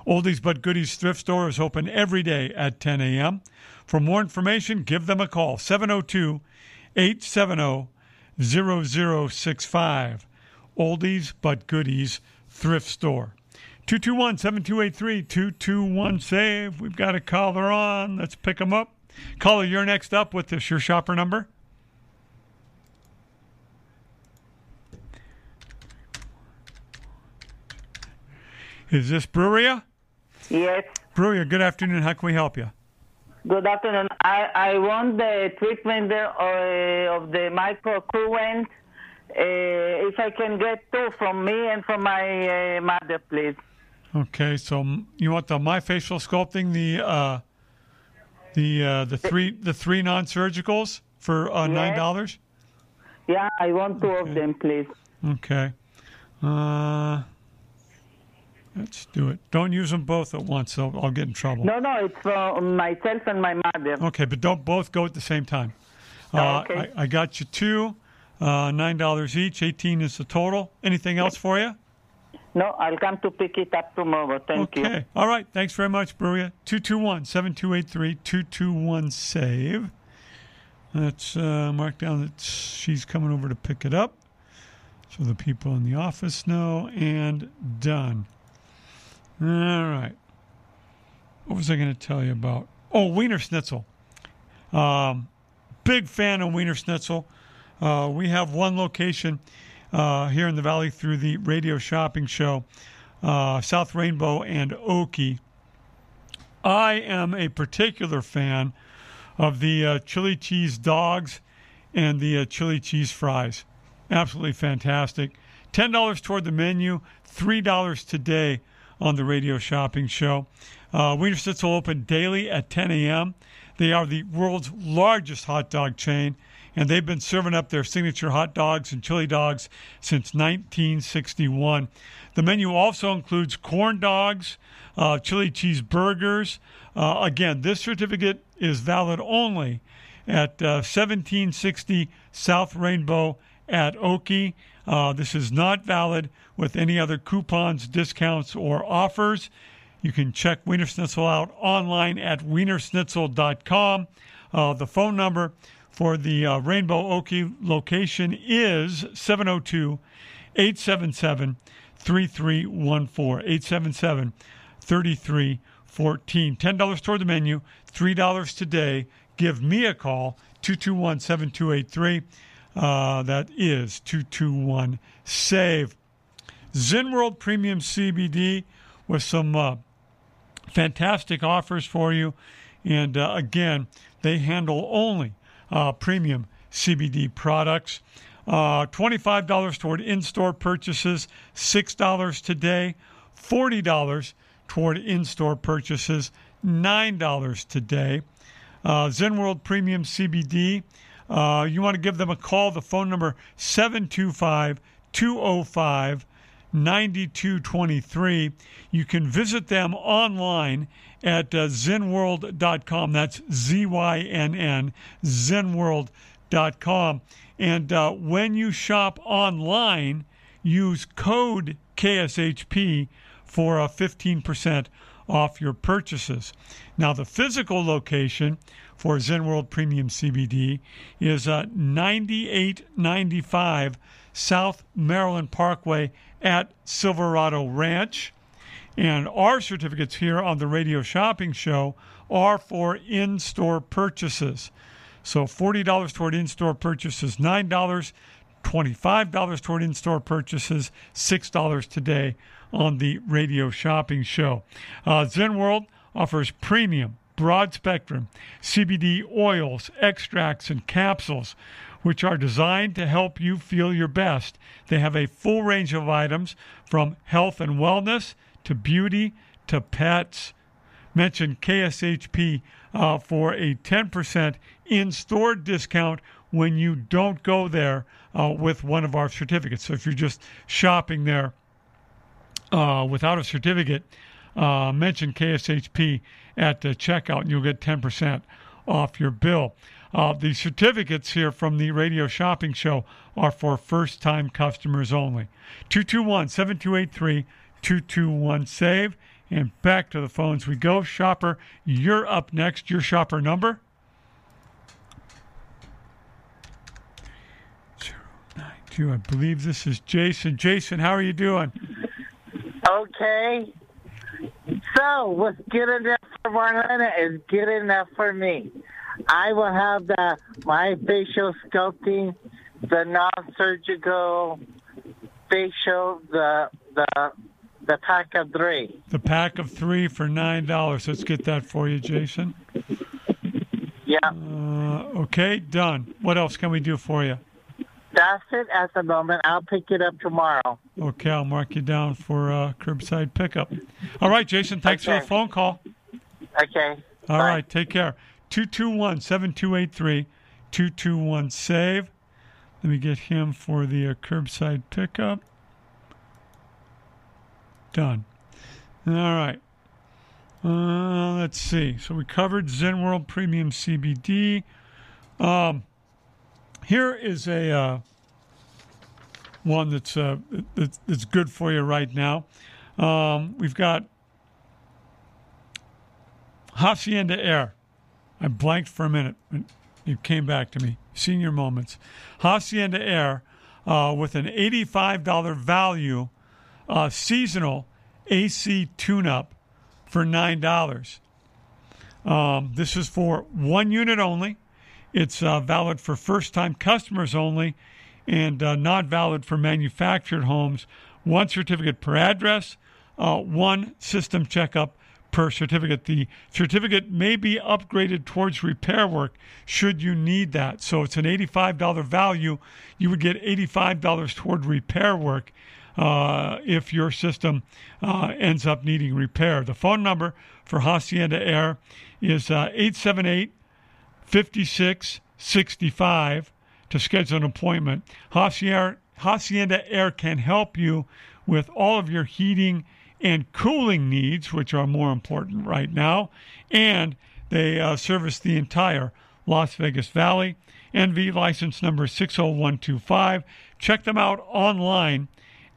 Oldies But Goodies thrift store is open every day at 10 a.m. For more information, give them a call 702 870 0065. Oldies But Goodies thrift store. 221 7283 221 SAVE. We've got a caller on. Let's pick them up. Caller, you're next up with this, your shopper number. Is this Breweria? Yes. Breweria, good afternoon. How can we help you? Good afternoon. I, I want the treatment uh, of the microcurrent. Uh, if I can get two from me and from my uh, mother, please. Okay, so you want the my facial sculpting, the uh, The uh, the three the three non-surgicals for uh, nine dollars. Yeah, I want two of them, please. Okay. Uh, let's do it. Don't use them both at once, so I'll get in trouble. No, no, it's for myself and my mother. Okay, but don't both go at the same time. Uh, okay. I, I got you two, uh, nine dollars each. Eighteen is the total. Anything else for you? No, I'll come to pick it up tomorrow. Thank you. Okay. All right. Thanks very much, Bruya. 221-7283-221 save. Let's uh, mark down that she's coming over to pick it up, so the people in the office know. And done. All right. What was I going to tell you about? Oh, Wienerschnitzel. Um, big fan of Wienerschnitzel. Uh, we have one location uh, here in the valley through the radio shopping show, uh, South Rainbow and Oakey. I am a particular fan of the uh, chili cheese dogs and the uh, chili cheese fries. Absolutely fantastic. $10 toward the menu, $3 today on the radio shopping show. Uh, Wienerschnitzel open daily at 10 a.m. They are the world's largest hot dog chain, and they've been serving up their signature hot dogs and chili dogs since 1961. The menu also includes corn dogs, uh, chili cheese burgers. Uh, again, this certificate is valid only at uh, 1760 South Rainbow at Oakey. Uh, this is not valid with any other coupons, discounts, or offers. You can check Wienerschnitzel out online at wienerschnitzel.com. Uh, the phone number for the uh, Rainbow Oakey location is 702 877 3314. 877 3314. $10 toward the menu, $3 today. Give me a call, 221 7283. Uh, that is 221 SAVE. Zen World Premium CBD with some uh, fantastic offers for you. And uh, again, they handle only uh, premium CBD products. Uh, $25 toward in store purchases, $6 today, $40 toward in store purchases, $9 today. Uh, Zen World Premium CBD, uh, you want to give them a call. The phone number 725 205 9223. You can visit them online at uh, zynnworld.com. That's Z Y N N, zynnworld.com. And uh, when you shop online, use code KSHP for a 15% off your purchases. Now, the physical location for Zen World Premium CBD is uh, 9895 South Maryland Parkway at Silverado Ranch. And our certificates here on the Radio Shopping Show are for in store purchases. So $40 toward in store purchases, $9, $25 toward in store purchases, $6 today on the Radio Shopping Show. Uh, Zen World offers premium, broad spectrum CBD oils, extracts, and capsules which are designed to help you feel your best. They have a full range of items from health and wellness to beauty to pets. Mention KSHP uh, for a 10% in store discount when you don't go there uh, with one of our certificates. So if you're just shopping there uh, without a certificate, uh, mention KSHP at uh, checkout and you'll get 10% off your bill. Uh, the certificates here from the radio shopping show are for first time customers only. 221 7283 221 SAVE. And back to the phones we go. Shopper, you're up next. Your shopper number? 092. I believe this is Jason. Jason, how are you doing? Okay. So, what's good enough for Marlena is good enough for me. I will have the my facial sculpting, the non-surgical facial, the the the pack of three. The pack of three for nine dollars. Let's get that for you, Jason. Yeah, Uh, okay, done. What else can we do for you? that's it at the moment. I'll pick it up tomorrow. Okay, I'll mark you down for uh, curbside pickup. All right, Jason. Thanks for the phone call. Okay. All right, take care. 221 7283 221 SAVE. Let me get him for the uh, curbside pickup. Done. All right. Uh, let's see. So we covered Zen World Premium CBD. Um, here is a uh, one that's, uh, that's good for you right now. Um, we've got Hacienda Air. I blanked for a minute. It came back to me. Senior moments. Hacienda Air uh, with an $85 value uh, seasonal AC tune up for $9. Um, this is for one unit only. It's uh, valid for first time customers only and uh, not valid for manufactured homes. One certificate per address, uh, one system checkup per certificate. The certificate may be upgraded towards repair work should you need that. So it's an $85 value. You would get $85 toward repair work uh, if your system uh, ends up needing repair. The phone number for Hacienda Air is uh, 878 5665 to schedule an appointment. Hacienda, Hacienda Air can help you with all of your heating and cooling needs, which are more important right now. And they uh, service the entire Las Vegas Valley. NV license number 60125. Check them out online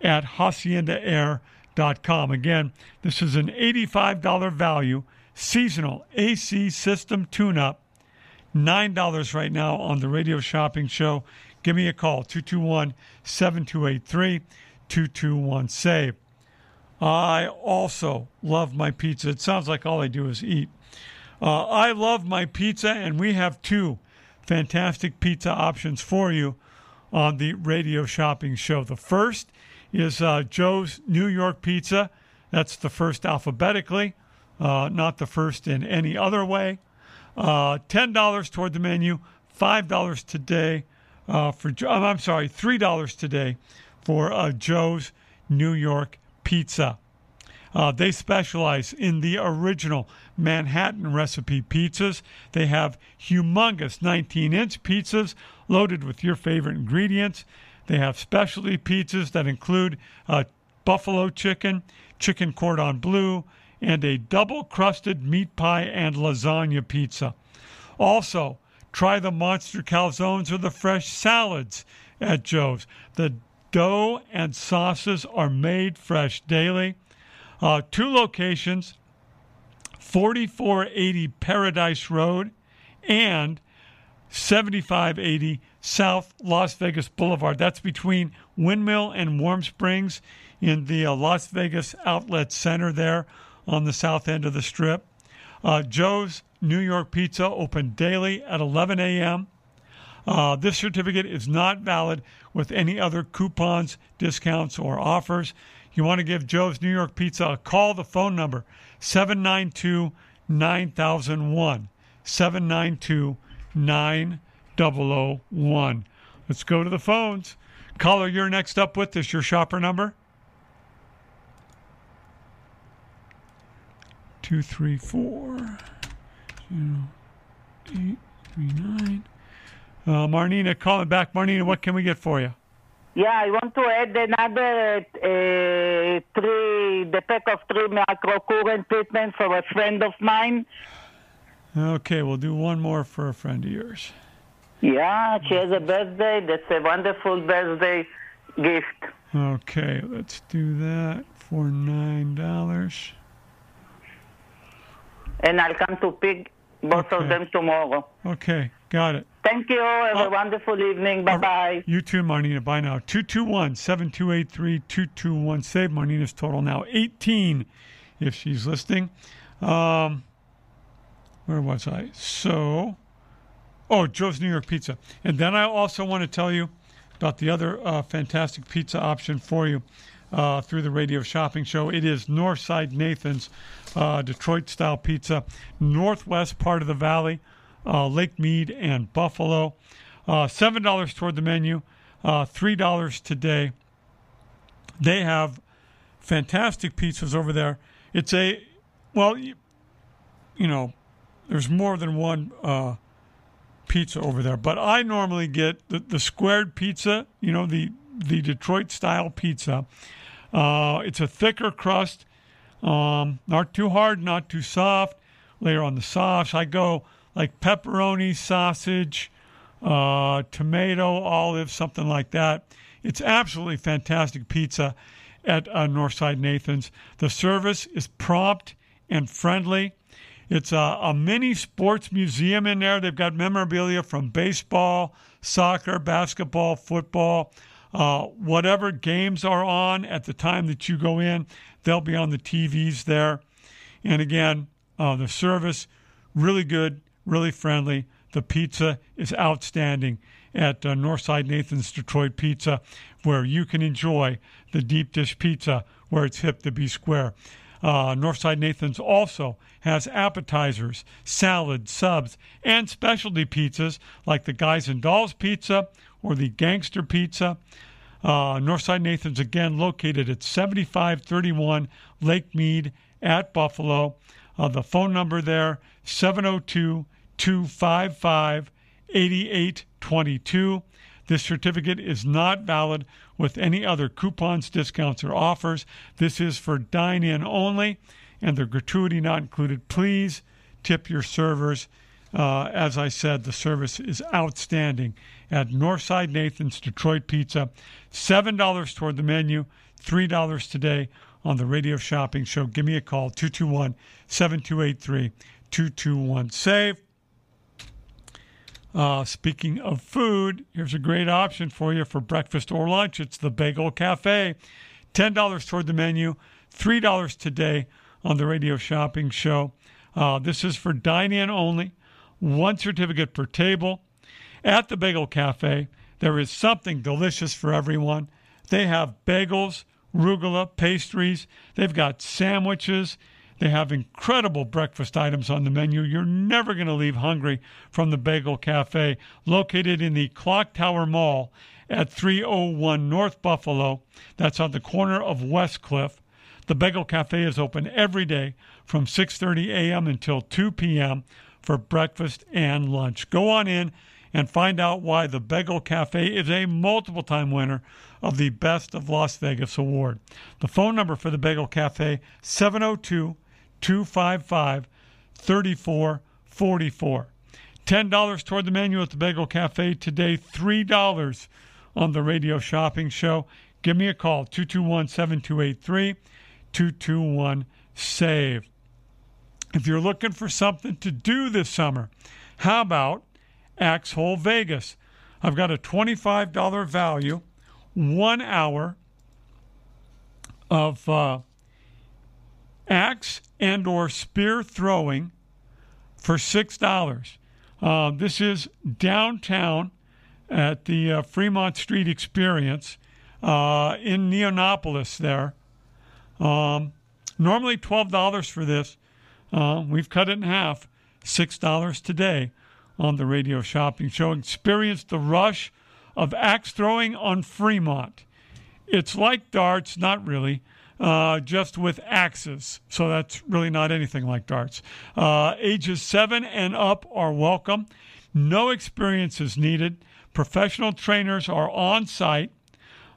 at haciendaair.com. Again, this is an $85 value seasonal AC system tune up. $9 right now on the radio shopping show. Give me a call 221 7283 221 SAVE. I also love my pizza. It sounds like all I do is eat. Uh, I love my pizza, and we have two fantastic pizza options for you on the radio shopping show. The first is uh, Joe's New York Pizza. That's the first alphabetically, uh, not the first in any other way. Uh, $10 toward the menu, $5 today uh, for, I'm sorry, $3 today for uh, Joe's New York Pizza. Uh, they specialize in the original Manhattan recipe pizzas. They have humongous 19 inch pizzas loaded with your favorite ingredients. They have specialty pizzas that include uh, buffalo chicken, chicken cordon bleu, and a double crusted meat pie and lasagna pizza. Also, try the monster calzones or the fresh salads at Joe's. The dough and sauces are made fresh daily. Uh, two locations 4480 Paradise Road and 7580 South Las Vegas Boulevard. That's between Windmill and Warm Springs in the uh, Las Vegas Outlet Center there on the south end of the strip. Uh, Joe's New York Pizza open daily at 11 a.m. Uh, this certificate is not valid with any other coupons, discounts, or offers. You want to give Joe's New York Pizza a call. The phone number 792 9001. 792 9001. Let's go to the phones. Caller, you're next up with this. Your shopper number? 234 0839. Uh, Marnina, calling back. Marnina, what can we get for you? Yeah, I want to add another uh, three, the pack of three microcurrent treatment for a friend of mine. Okay, we'll do one more for a friend of yours. Yeah, she has a birthday. That's a wonderful birthday gift. Okay, let's do that for nine dollars. And I'll come to pick both Okay. of them tomorrow. Okay, got it. Thank you. Have a wonderful evening. Bye bye. You too, Marnina. Bye now. 221 7283 221. Save Marnina's total now 18 if she's listening. Um, where was I? So, oh, Joe's New York Pizza. And then I also want to tell you about the other uh, fantastic pizza option for you uh, through the radio shopping show. It is Northside Nathan's uh, Detroit style pizza, northwest part of the valley, uh, Lake Mead and Buffalo. Uh, $7 toward the menu, uh, $3 today. They have fantastic pizzas over there. It's a, well, you, you know, there's more than one pizza over there, but I normally get the, the squared pizza. You know the the Detroit style pizza. Uh, it's a thicker crust, um, not too hard, not too soft. Layer on the sauce, I go like pepperoni, sausage, uh, tomato, olive, something like that. It's absolutely fantastic pizza at uh, Northside Nathan's. The service is prompt and friendly. It's a, a, mini sports museum in there. They've got memorabilia from baseball, soccer, basketball, football, uh, whatever games are on at the time that you go in, they'll be on the TVs there. And again, uh, the service, really good, really friendly. The pizza is outstanding at uh, Northside Nathan's Detroit Pizza, where you can enjoy the deep dish pizza where it's hip to be square. Uh, Northside Nathan's also has appetizers, salads, subs, and specialty pizzas like the Guys and Dolls Pizza or the Gangster Pizza. Uh, Northside Nathan's again located at 7531 Lake Mead at Buffalo. Uh, the phone number there 702 255 8822. This certificate is not valid with any other coupons, discounts, or offers. This is for dine in only, and the gratuity not included. Please tip your servers. Uh, as I said, the service is outstanding at Northside Nathan's Detroit Pizza. $7 toward the menu, $3 today on the radio shopping show. Give me a call, 221 7283 221 SAVE. Uh, speaking of food, here's a great option for you for breakfast or lunch. It's the Bagel Cafe. $10 toward the menu, $3 today on the radio shopping show. Uh, this is for dine in only, one certificate per table. At the Bagel Cafe, there is something delicious for everyone. They have bagels, arugula, pastries, they've got sandwiches they have incredible breakfast items on the menu. You're never going to leave hungry from the Bagel Cafe, located in the Clock Tower Mall at 301 North Buffalo. That's on the corner of West Cliff. The Bagel Cafe is open every day from 6:30 a.m. until 2 p.m. for breakfast and lunch. Go on in and find out why the Bagel Cafe is a multiple time winner of the Best of Las Vegas award. The phone number for the Bagel Cafe 702 255 3444. $10 toward the menu at the Bagel Cafe today, $3 on the radio shopping show. Give me a call, 221 7283 221 SAVE. If you're looking for something to do this summer, how about Axe Hole Vegas? I've got a $25 value, one hour of uh, axe and or spear throwing for six dollars. Uh, this is downtown at the uh, Fremont Street Experience uh, in Neonopolis. There, um, normally twelve dollars for this. Uh, we've cut it in half, six dollars today on the radio shopping show. Experience the rush of axe throwing on Fremont. It's like darts, not really uh, just with axes. So that's really not anything like darts. Uh, ages seven and up are welcome. No experience is needed. Professional trainers are on site.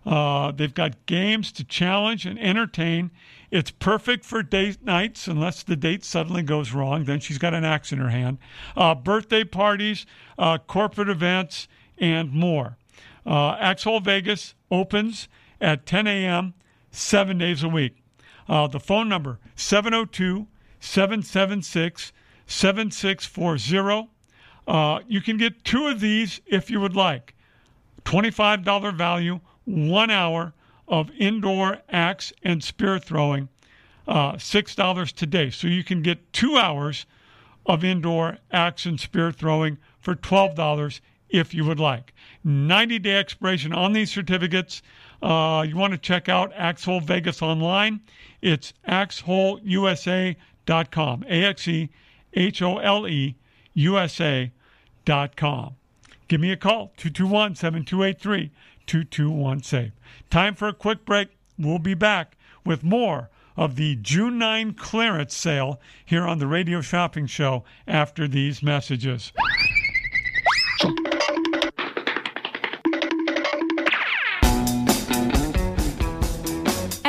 Uh, they've got games to challenge and entertain. It's perfect for date nights, unless the date suddenly goes wrong. Then she's got an axe in her hand. Uh, birthday parties, uh, corporate events, and more. Uh, Axe Hole Vegas opens at 10 a.m seven days a week. Uh, the phone number 702 776 7640. Uh, you can get two of these if you would like. $25 value, one hour of indoor axe and spear throwing, uh, $6 today. So you can get two hours of indoor axe and spear throwing for $12 if you would like. 90 day expiration on these certificates. Uh, you want to check out Axe Hole Vegas online. It's axeholeusa.com. A X E H O L E USA.com. Give me a call, 221 7283 221 SAVE. Time for a quick break. We'll be back with more of the June 9 clearance sale here on the Radio Shopping Show after these messages.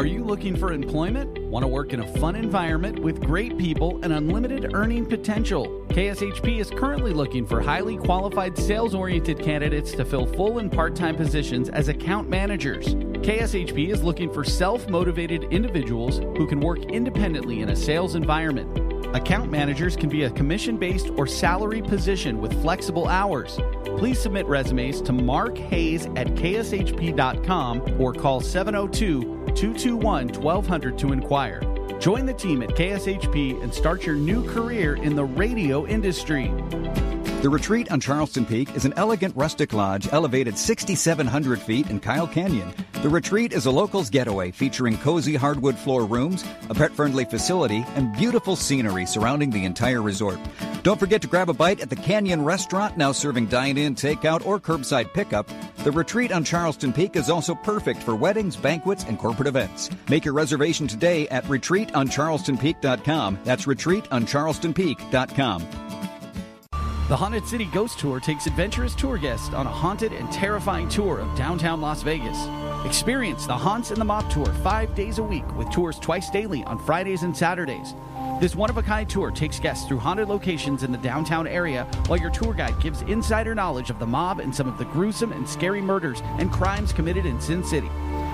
Are you looking for employment? Want to work in a fun environment with great people and unlimited earning potential? KSHP is currently looking for highly qualified sales oriented candidates to fill full and part time positions as account managers. KSHP is looking for self motivated individuals who can work independently in a sales environment. Account managers can be a commission based or salary position with flexible hours. Please submit resumes to Mark Hayes at kshp.com or call 702 221 1200 to inquire. Join the team at KSHP and start your new career in the radio industry. The Retreat on Charleston Peak is an elegant rustic lodge elevated 6,700 feet in Kyle Canyon. The Retreat is a locals getaway featuring cozy hardwood floor rooms, a pet friendly facility, and beautiful scenery surrounding the entire resort. Don't forget to grab a bite at the Canyon Restaurant, now serving dine in, takeout, or curbside pickup. The Retreat on Charleston Peak is also perfect for weddings, banquets, and corporate events. Make your reservation today at retreatoncharlestonpeak.com. That's retreatoncharlestonpeak.com. The Haunted City Ghost Tour takes adventurous tour guests on a haunted and terrifying tour of downtown Las Vegas. Experience the Haunts and the Mob Tour five days a week with tours twice daily on Fridays and Saturdays. This one of a kind tour takes guests through haunted locations in the downtown area while your tour guide gives insider knowledge of the mob and some of the gruesome and scary murders and crimes committed in Sin City.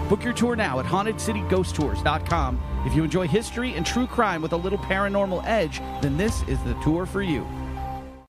Book your tour now at hauntedcityghosttours.com. If you enjoy history and true crime with a little paranormal edge, then this is the tour for you.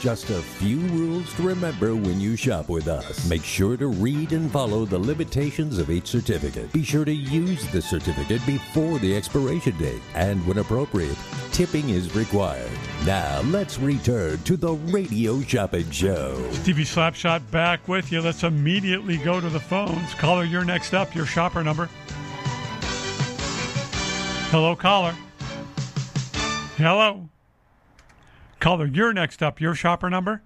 Just a few rules to remember when you shop with us. Make sure to read and follow the limitations of each certificate. Be sure to use the certificate before the expiration date. And when appropriate, tipping is required. Now, let's return to the Radio Shopping Show. Stevie Slapshot back with you. Let's immediately go to the phones. Caller, you're next up. Your shopper number. Hello, caller. Hello. Caller, you're next up. Your shopper number?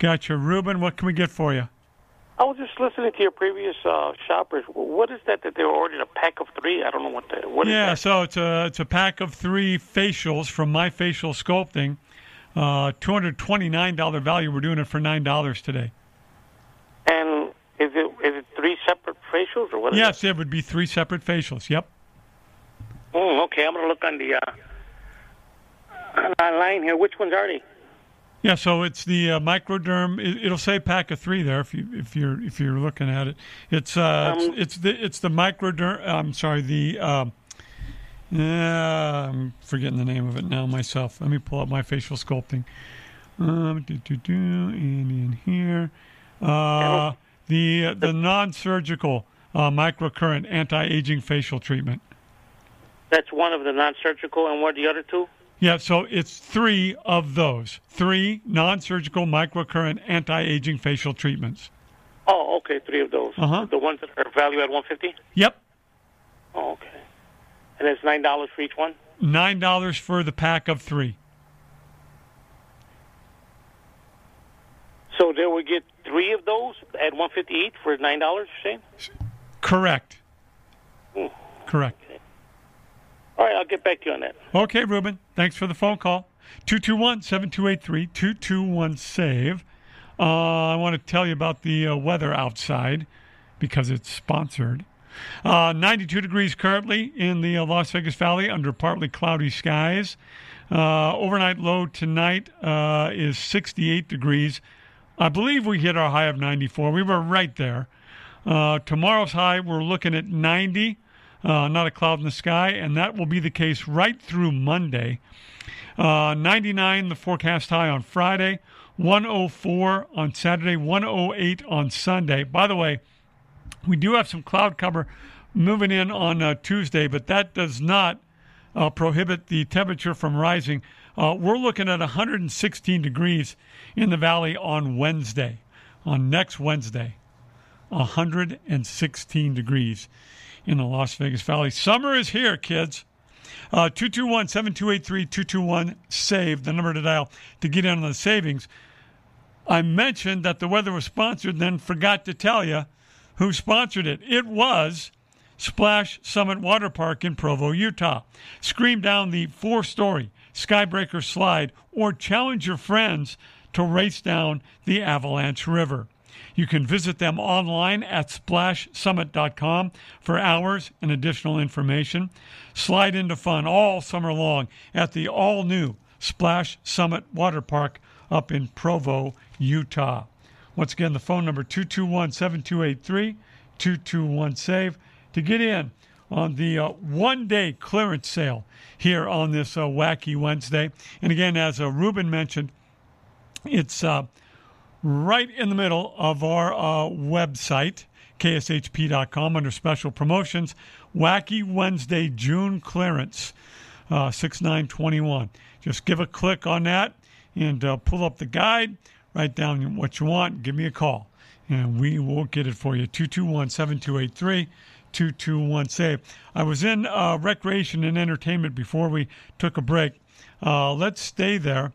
Gotcha. Ruben, what can we get for you? I was just listening to your previous uh, shoppers. What is that that they were ordering a pack of three? I don't know what that. What is yeah, so it's a it's a pack of three facials from My Facial Sculpting. Uh, two hundred twenty nine dollar value. We're doing it for nine dollars today. And is it is it three separate facials or what? Yes, it would be three separate facials. Yep. Oh, okay. I'm gonna look on the uh, online here. Which ones are they? Yeah, so it's the uh, microderm. It, it'll say pack of three there if you if you're if you're looking at it. It's uh Um, it's, it's the it's the microderm. I'm sorry, the um, yeah, I'm forgetting the name of it now myself. Let me pull up my facial sculpting. Um, do, do, do, and in here, uh, the the non-surgical uh, microcurrent anti-aging facial treatment. That's one of the non-surgical, and what are the other two? Yeah, so it's three of those. Three non-surgical microcurrent anti-aging facial treatments. Oh, okay, three of those. Uh-huh. The ones that are valued at 150. Yep. Oh, okay. And it's nine dollars for each one. Nine dollars for the pack of three. So they would get three of those at 150 each for nine dollars. You're saying? Correct. Hmm. Correct. All right, I'll get back to you on that. Okay, Ruben. Thanks for the phone call. 221 7283 221 SAVE. Uh, I want to tell you about the uh, weather outside because it's sponsored. Uh, 92 degrees currently in the uh, Las Vegas Valley under partly cloudy skies. Uh, overnight low tonight uh, is 68 degrees. I believe we hit our high of 94. We were right there. Uh, tomorrow's high, we're looking at 90, uh, not a cloud in the sky, and that will be the case right through Monday. Uh, 99, the forecast high on Friday, 104 on Saturday, 108 on Sunday. By the way, we do have some cloud cover moving in on uh, Tuesday, but that does not uh, prohibit the temperature from rising. Uh, we're looking at 116 degrees in the valley on Wednesday, on next Wednesday. 116 degrees in the Las Vegas Valley. Summer is here, kids. Uh, 221 7283 221 SAVE, the number to dial to get in on the savings. I mentioned that the weather was sponsored, then forgot to tell you who sponsored it. It was Splash Summit Water Park in Provo, Utah. Scream down the four story Skybreaker slide or challenge your friends to race down the Avalanche River. You can visit them online at splashsummit.com for hours and additional information. Slide into fun all summer long at the all new Splash Summit Water Park up in Provo, Utah. Once again, the phone number 221 7283 221 SAVE to get in on the uh, one day clearance sale here on this uh, wacky Wednesday. And again, as uh, Ruben mentioned, it's uh, right in the middle of our uh, website, kshp.com, under special promotions. Wacky Wednesday June clearance, uh, 6921. Just give a click on that and uh, pull up the guide, write down what you want, give me a call, and we will get it for you. 221 7283 221 SAVE. I was in uh, recreation and entertainment before we took a break. Uh, let's stay there.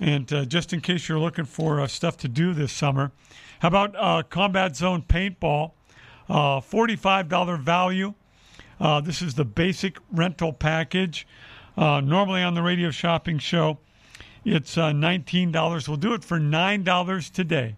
And uh, just in case you're looking for uh, stuff to do this summer, how about uh, Combat Zone Paintball? Uh, $45 value. This is the basic rental package. Normally on the radio shopping show, it's uh, $19. We'll do it for $9 today.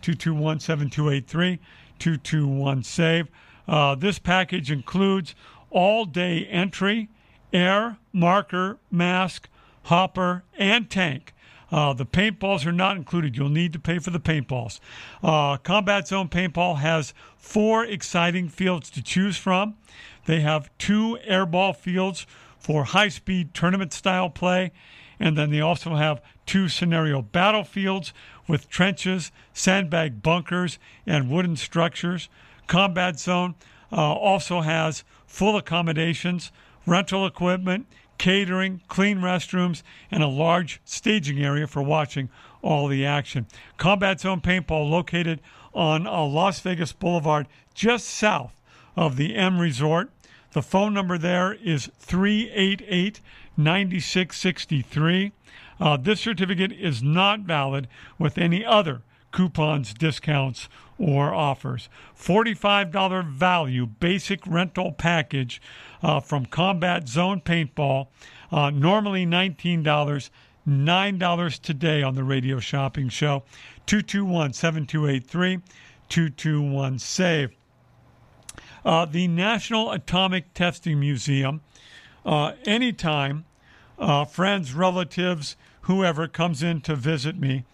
221 7283 221 SAVE. Uh, this package includes all day entry, air, marker, mask, hopper, and tank. Uh, the paintballs are not included. You'll need to pay for the paintballs. Uh, Combat Zone Paintball has four exciting fields to choose from. They have two airball fields for high speed tournament style play, and then they also have two scenario battlefields with trenches, sandbag bunkers, and wooden structures. Combat Zone uh, also has full accommodations, rental equipment, catering, clean restrooms, and a large staging area for watching all the action. Combat Zone Paintball located on uh, Las Vegas Boulevard just south of the M Resort. The phone number there is 388 9663. Uh, this certificate is not valid with any other coupons, discounts, or offers. $45 value basic rental package uh, from Combat Zone Paintball, uh, normally $19. $9 today on the radio shopping show. 221 7283 221 SAVE. Uh, the National Atomic Testing Museum, uh, anytime uh, friends, relatives, whoever comes in to visit me,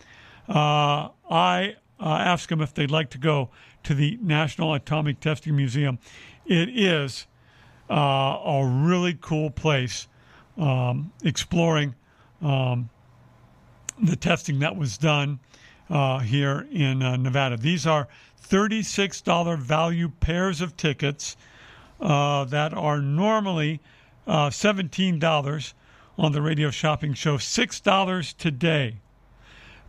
uh, I uh, ask them if they'd like to go to the National Atomic Testing Museum. It is uh, a really cool place um, exploring um, the testing that was done uh, here in uh, Nevada. These are $36 value pairs of tickets uh, that are normally uh, $17 on the radio shopping show, $6 today.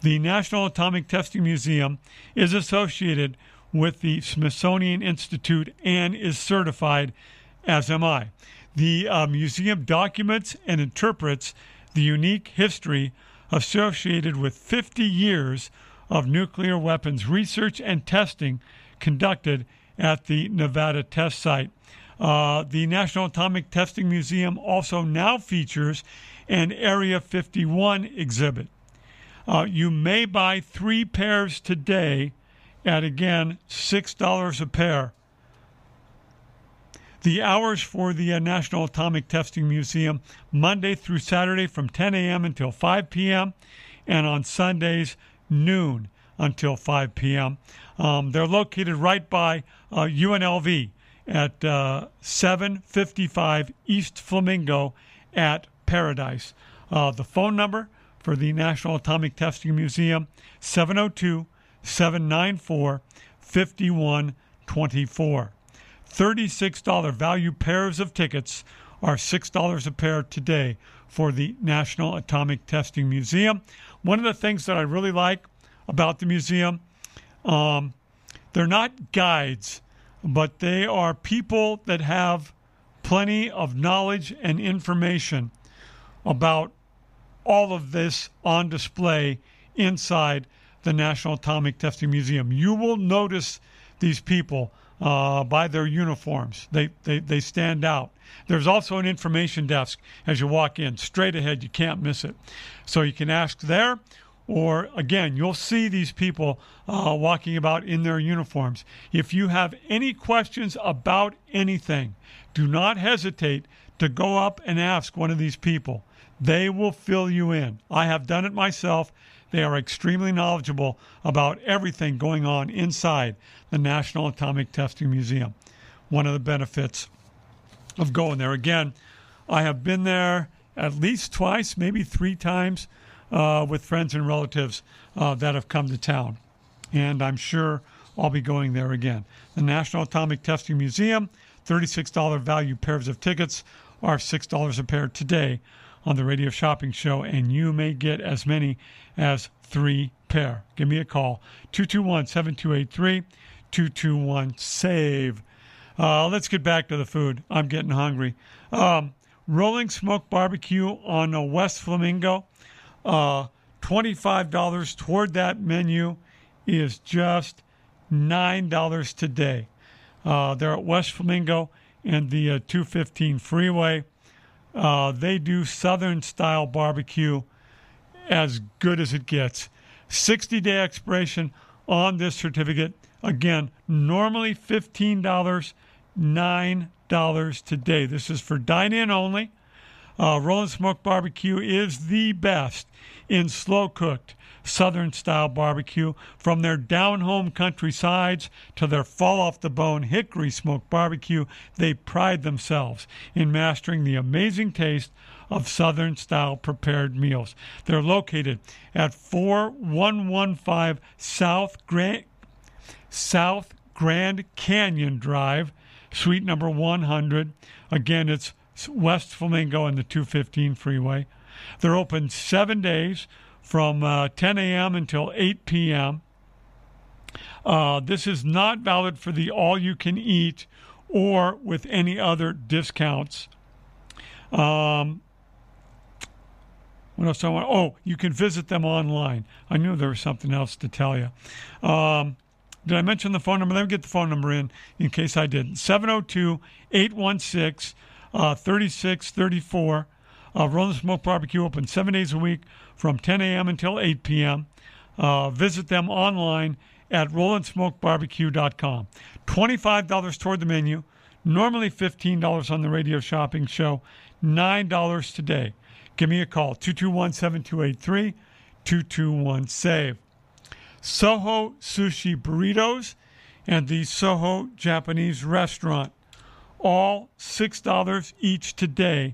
The National Atomic Testing Museum is associated with the Smithsonian Institute and is certified, as am I. The uh, museum documents and interprets the unique history associated with 50 years of nuclear weapons research and testing conducted at the Nevada test site. Uh, the National Atomic Testing Museum also now features an Area 51 exhibit. Uh, you may buy three pairs today at again $6 a pair. The hours for the uh, National Atomic Testing Museum Monday through Saturday from 10 a.m. until 5 p.m. and on Sundays noon until 5 p.m. Um, they're located right by uh, UNLV at uh, 755 East Flamingo at Paradise. Uh, the phone number for the National Atomic Testing Museum 702 794 5124. $36 value pairs of tickets are $6 a pair today for the National Atomic Testing Museum. One of the things that I really like about the museum, um, they're not guides, but they are people that have plenty of knowledge and information about all of this on display inside the National Atomic Testing Museum. You will notice these people uh, by their uniforms. They, they, they stand out. There's also an information desk as you walk in, straight ahead. You can't miss it. So you can ask there, or again, you'll see these people uh, walking about in their uniforms. If you have any questions about anything, do not hesitate to go up and ask one of these people. They will fill you in. I have done it myself. They are extremely knowledgeable about everything going on inside the National Atomic Testing Museum. One of the benefits of going there. Again, I have been there at least twice, maybe three times uh, with friends and relatives uh, that have come to town. And I'm sure I'll be going there again. The National Atomic Testing Museum, $36 value pairs of tickets are $6 a pair today on the radio shopping show, and you may get as many as three pair. Give me a call 221 7283 221 SAVE. Uh, let's get back to the food. I'm getting hungry. Um, Rolling Smoke Barbecue on a West Flamingo. Uh, $25 toward that menu is just $9 today. Uh, they're at West Flamingo and the uh, 215 freeway. Uh, they do Southern style barbecue as good as it gets. 60 day expiration on this certificate. Again, normally $15, $9 today. This is for dine in only. Uh, Rolling Smoke Barbecue is the best in slow cooked Southern style barbecue. From their down home countrysides to their fall off the bone hickory smoked barbecue, they pride themselves in mastering the amazing taste of Southern style prepared meals. They're located at 4115 South Grand, South Grand Canyon Drive, suite number 100. Again, it's West Flamingo and the 215 freeway. They're open seven days from uh, 10 a.m. until 8 p.m. Uh, this is not valid for the all you can eat or with any other discounts. Um, what else I want? Oh, you can visit them online. I knew there was something else to tell you. Um, did I mention the phone number? Let me get the phone number in in case I didn't. 702 816 3634. Uh, Rolling Smoke Barbecue open seven days a week from 10 a.m. until 8 p.m. Uh, visit them online at rollingsmokebarbecue.com. $25 toward the menu, normally $15 on the radio shopping show, $9 today. Give me a call, 221 7283 221 SAVE. Soho Sushi Burritos and the Soho Japanese Restaurant, all $6 each today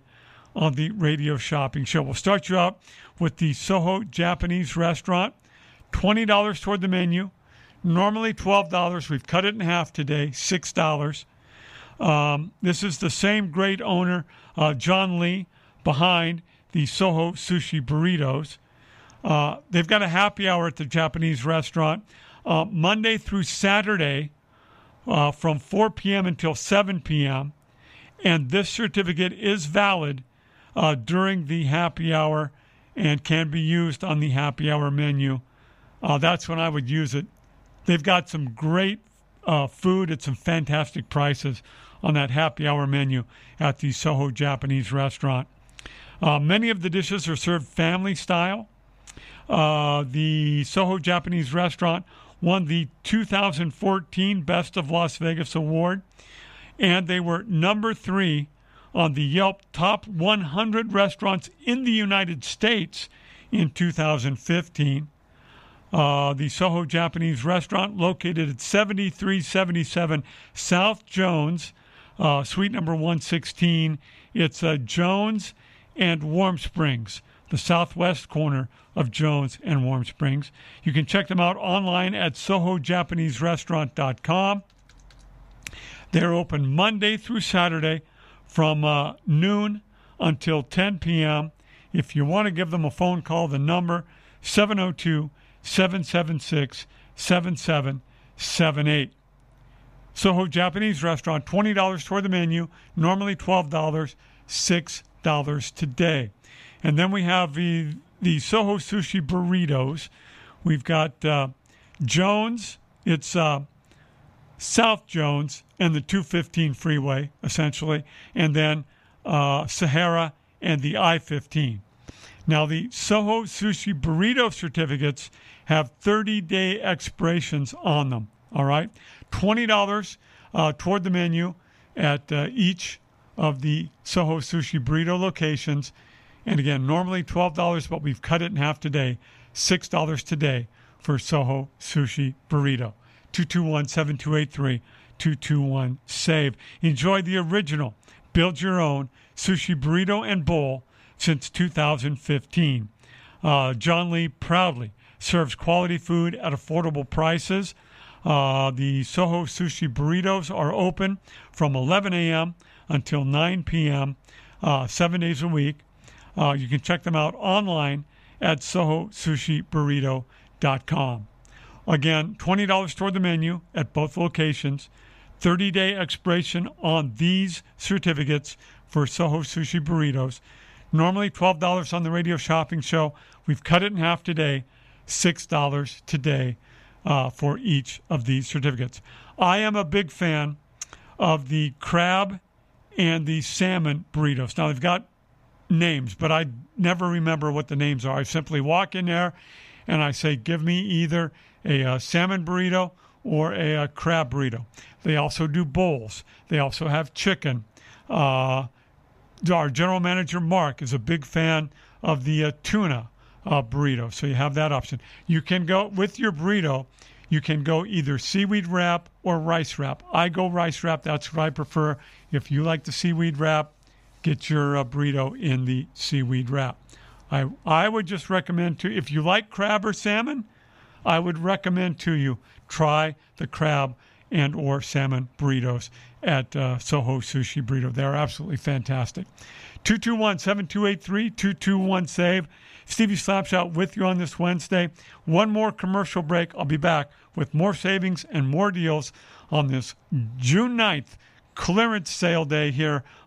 on the radio shopping show. We'll start you out with the Soho Japanese Restaurant, $20 toward the menu. Normally $12. We've cut it in half today, $6. Um, this is the same great owner, uh, John Lee, behind the Soho Sushi Burritos. Uh, they've got a happy hour at the Japanese restaurant uh, Monday through Saturday uh, from 4 p.m. until 7 p.m. And this certificate is valid uh, during the happy hour and can be used on the happy hour menu. Uh, that's when I would use it. They've got some great uh, food at some fantastic prices on that happy hour menu at the Soho Japanese restaurant. Uh, many of the dishes are served family style. Uh, the Soho Japanese restaurant won the 2014 Best of Las Vegas Award, and they were number three on the Yelp Top 100 Restaurants in the United States in 2015. Uh, the Soho Japanese restaurant, located at 7377 South Jones, uh, suite number 116. It's uh, Jones and Warm Springs, the southwest corner of Jones and Warm Springs. You can check them out online at sohojapaneserestaurant.com. They're open Monday through Saturday from uh, noon until 10 p.m. If you want to give them a phone call, the number 702 776 7778. Soho Japanese Restaurant, $20 toward the menu, normally $12, $6 today. And then we have the, the Soho Sushi Burritos. We've got uh, Jones, it's uh, South Jones and the 215 freeway, essentially, and then uh, Sahara and the I 15. Now, the Soho Sushi Burrito certificates have 30 day expirations on them. All right? $20 uh, toward the menu at uh, each of the Soho Sushi Burrito locations. And again, normally $12, but we've cut it in half today. $6 today for Soho Sushi Burrito. 221 7283 221 SAVE. Enjoy the original, build your own sushi burrito and bowl since 2015. Uh, John Lee proudly serves quality food at affordable prices. Uh, the Soho Sushi Burritos are open from 11 a.m. until 9 p.m., uh, seven days a week. Uh, you can check them out online at sohosushiburrito.com. Again, $20 toward the menu at both locations. 30 day expiration on these certificates for Soho Sushi Burritos. Normally $12 on the radio shopping show. We've cut it in half today, $6 today uh, for each of these certificates. I am a big fan of the crab and the salmon burritos. Now, they've got names, but I never remember what the names are. I simply walk in there and I say, Give me either a, a uh, salmon burrito or a, a, crab burrito. They also do bowls. They also have chicken. Uh, our general manager Mark is a big fan of the uh, tuna uh, burrito, so you have that option. You can go with your burrito. You can go either seaweed wrap or rice wrap. I go rice wrap. That's what I prefer. If you like the seaweed wrap, get your uh, burrito in the seaweed wrap. I I would just recommend to if you like crab or salmon, I would recommend to you try the crab and or salmon burritos at uh, Soho Sushi Burrito. They're absolutely fantastic. 221-7283-221-SAVE. Stevie Slapshot with you on this Wednesday. One more commercial break. I'll be back with more savings and more deals on this June 9th clearance sale day here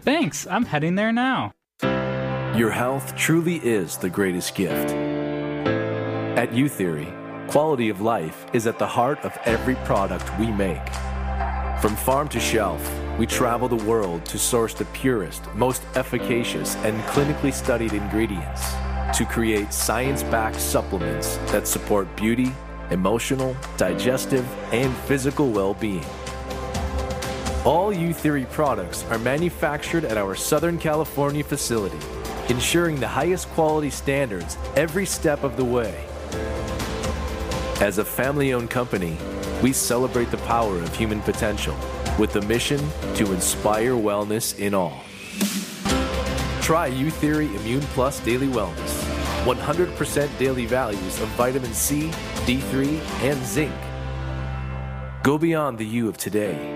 Thanks, I'm heading there now. Your health truly is the greatest gift. At U Theory, quality of life is at the heart of every product we make. From farm to shelf, we travel the world to source the purest, most efficacious, and clinically studied ingredients to create science backed supplements that support beauty, emotional, digestive, and physical well being. All U Theory products are manufactured at our Southern California facility, ensuring the highest quality standards every step of the way. As a family owned company, we celebrate the power of human potential with the mission to inspire wellness in all. Try U Theory Immune Plus Daily Wellness. 100% daily values of vitamin C, D3, and zinc. Go beyond the you of today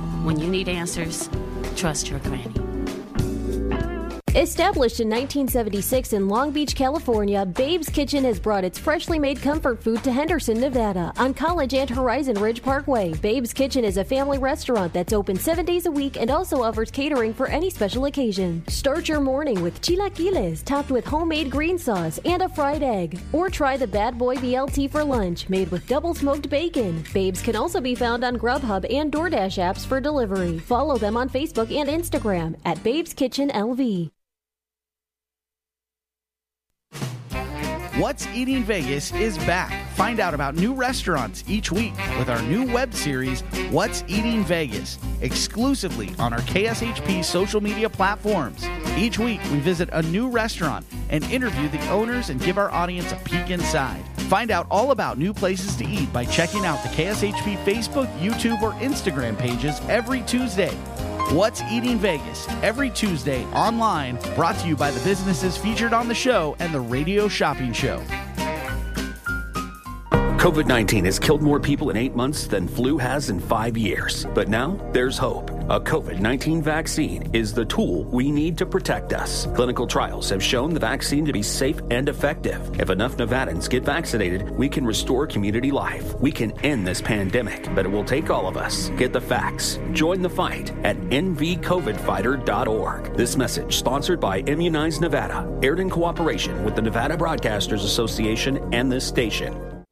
When you need answers, trust your granny. Established in 1976 in Long Beach, California, Babe's Kitchen has brought its freshly made comfort food to Henderson, Nevada, on College and Horizon Ridge Parkway. Babe's Kitchen is a family restaurant that's open seven days a week and also offers catering for any special occasion. Start your morning with chilaquiles topped with homemade green sauce and a fried egg. Or try the Bad Boy BLT for lunch, made with double smoked bacon. Babes can also be found on Grubhub and DoorDash apps for delivery. Follow them on Facebook and Instagram at Babes Kitchen LV. What's Eating Vegas is back. Find out about new restaurants each week with our new web series, What's Eating Vegas, exclusively on our KSHP social media platforms. Each week, we visit a new restaurant and interview the owners and give our audience a peek inside. Find out all about new places to eat by checking out the KSHP Facebook, YouTube, or Instagram pages every Tuesday. What's Eating Vegas every Tuesday online, brought to you by the businesses featured on the show and the Radio Shopping Show. COVID 19 has killed more people in eight months than flu has in five years. But now there's hope. A COVID 19 vaccine is the tool we need to protect us. Clinical trials have shown the vaccine to be safe and effective. If enough Nevadans get vaccinated, we can restore community life. We can end this pandemic, but it will take all of us. Get the facts. Join the fight at nvcovidfighter.org. This message, sponsored by Immunize Nevada, aired in cooperation with the Nevada Broadcasters Association and this station.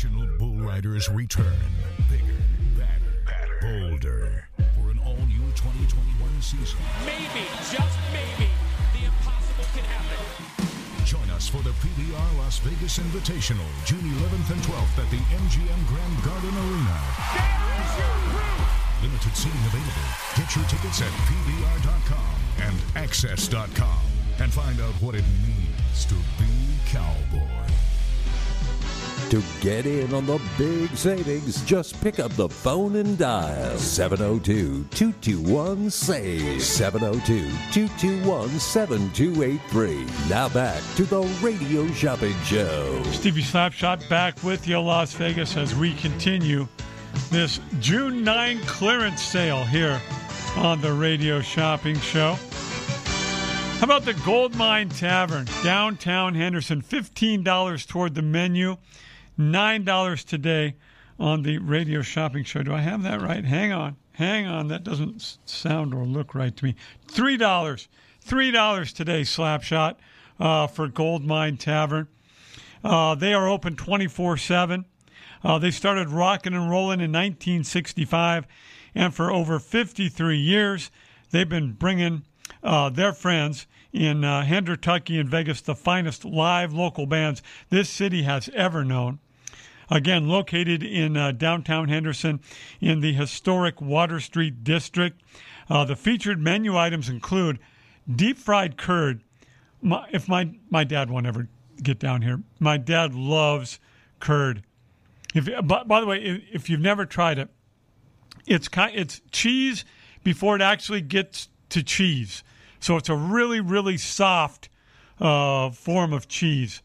Professional bull riders return. Bigger, better, bolder. For an all-new 2021 season. Maybe, just maybe, the impossible can happen. Join us for the PBR Las Vegas Invitational, June 11th and 12th at the MGM Grand Garden Arena. There is your proof. Limited seating available. Get your tickets at PBR.com and AXS.com and find out what it means to be cowboy. To get in on the big savings, just pick up the phone and dial 702 221 SAVE 702 221 7283. Now back to the Radio Shopping Show. Stevie Slapshot back with you, Las Vegas, as we continue this June 9 clearance sale here on the Radio Shopping Show. How about the Goldmine Tavern, downtown Henderson? $15 toward the menu, $9 today on the Radio Shopping Show. Do I have that right? Hang on. Hang on. That doesn't sound or look right to me. $3. $3 today, Slapshot, uh, for Gold Mine Tavern. Uh, they are open 24 7. Uh, they started rocking and rolling in 1965, and for over 53 years, they've been bringing uh, their friends in uh, Hendertucky and Vegas the finest live local bands this city has ever known. Again, located in uh, downtown Henderson in the historic Water Street district. Uh, the featured menu items include deep fried curd. My, if my, my dad won't ever get down here, my dad loves curd. If, by, by the way, if, you've never tried it, it's kind, it's cheese before it actually gets to cheese. So it's a really, really soft uh, form of cheese,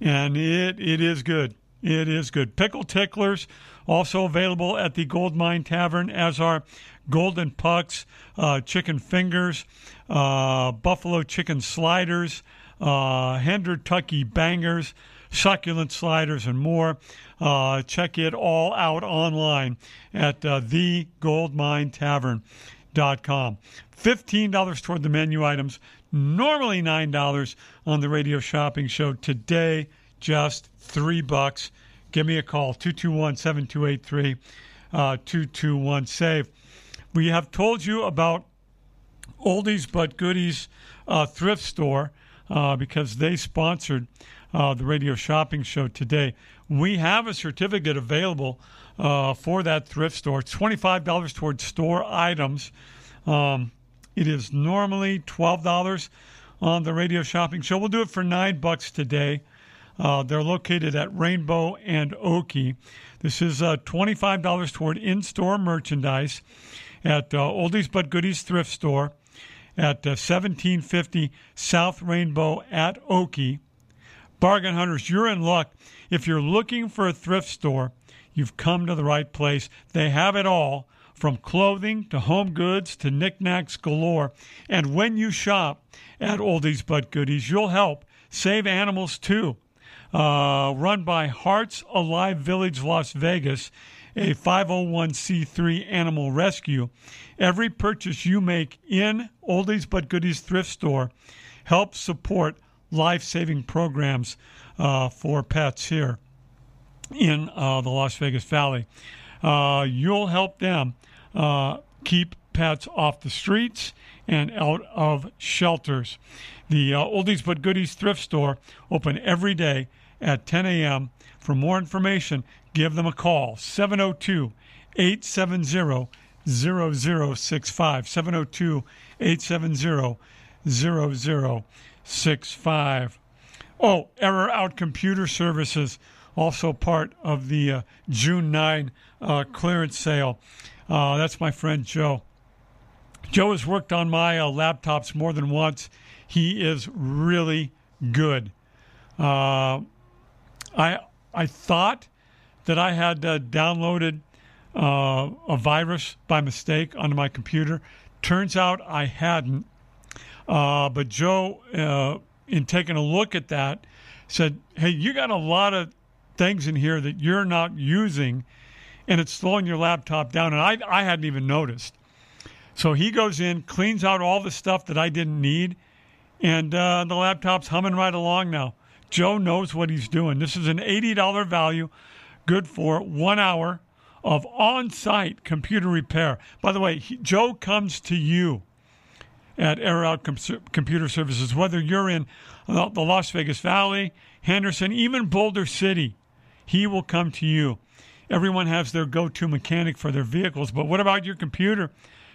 and it it is good. It is good. Pickle ticklers also available at the Gold Mine Tavern, as are golden pucks, uh, chicken fingers, uh, buffalo chicken sliders, uh, Hendertucky bangers, succulent sliders, and more. Uh, check it all out online at uh, thegoldminetavern.com. $15 toward the menu items, normally $9 on the radio shopping show. Today, just 3 bucks. Give me a call, 221 7283 221 SAVE. We have told you about Oldies But Goodies uh, thrift store uh, because they sponsored uh, the radio shopping show today. We have a certificate available uh, for that thrift store. It's $25 towards store items. Um, it is normally $12 on the radio shopping show. We'll do it for 9 bucks today. Uh, they're located at Rainbow and Oakey. This is uh, $25 toward in store merchandise at uh, Oldies But Goodies thrift store at uh, 1750 South Rainbow at Oakey. Bargain Hunters, you're in luck. If you're looking for a thrift store, you've come to the right place. They have it all from clothing to home goods to knickknacks galore. And when you shop at Oldies But Goodies, you'll help save animals too. Uh, run by Hearts Alive Village Las Vegas, a 501c3 animal rescue. Every purchase you make in Oldies But Goodies thrift store helps support life saving programs uh, for pets here in uh, the Las Vegas Valley. Uh, you'll help them uh, keep pets off the streets and out of shelters. The uh, Oldies But Goodies thrift store open every day at 10 a.m. For more information, give them a call 702 870 0065. 702 870 0065. Oh, Error Out Computer Services, also part of the uh, June 9 uh, clearance sale. Uh, that's my friend Joe. Joe has worked on my uh, laptops more than once. He is really good. I I thought that I had uh, downloaded uh, a virus by mistake onto my computer. Turns out I hadn't. Uh, but Joe, uh, in taking a look at that, said, "Hey, you got a lot of things in here that you're not using, and it's slowing your laptop down." And I, I hadn't even noticed. So he goes in, cleans out all the stuff that I didn't need, and uh, the laptop's humming right along now. Joe knows what he's doing. This is an $80 value, good for one hour of on site computer repair. By the way, he, Joe comes to you at Error Out Com- Computer Services, whether you're in the Las Vegas Valley, Henderson, even Boulder City, he will come to you. Everyone has their go to mechanic for their vehicles, but what about your computer?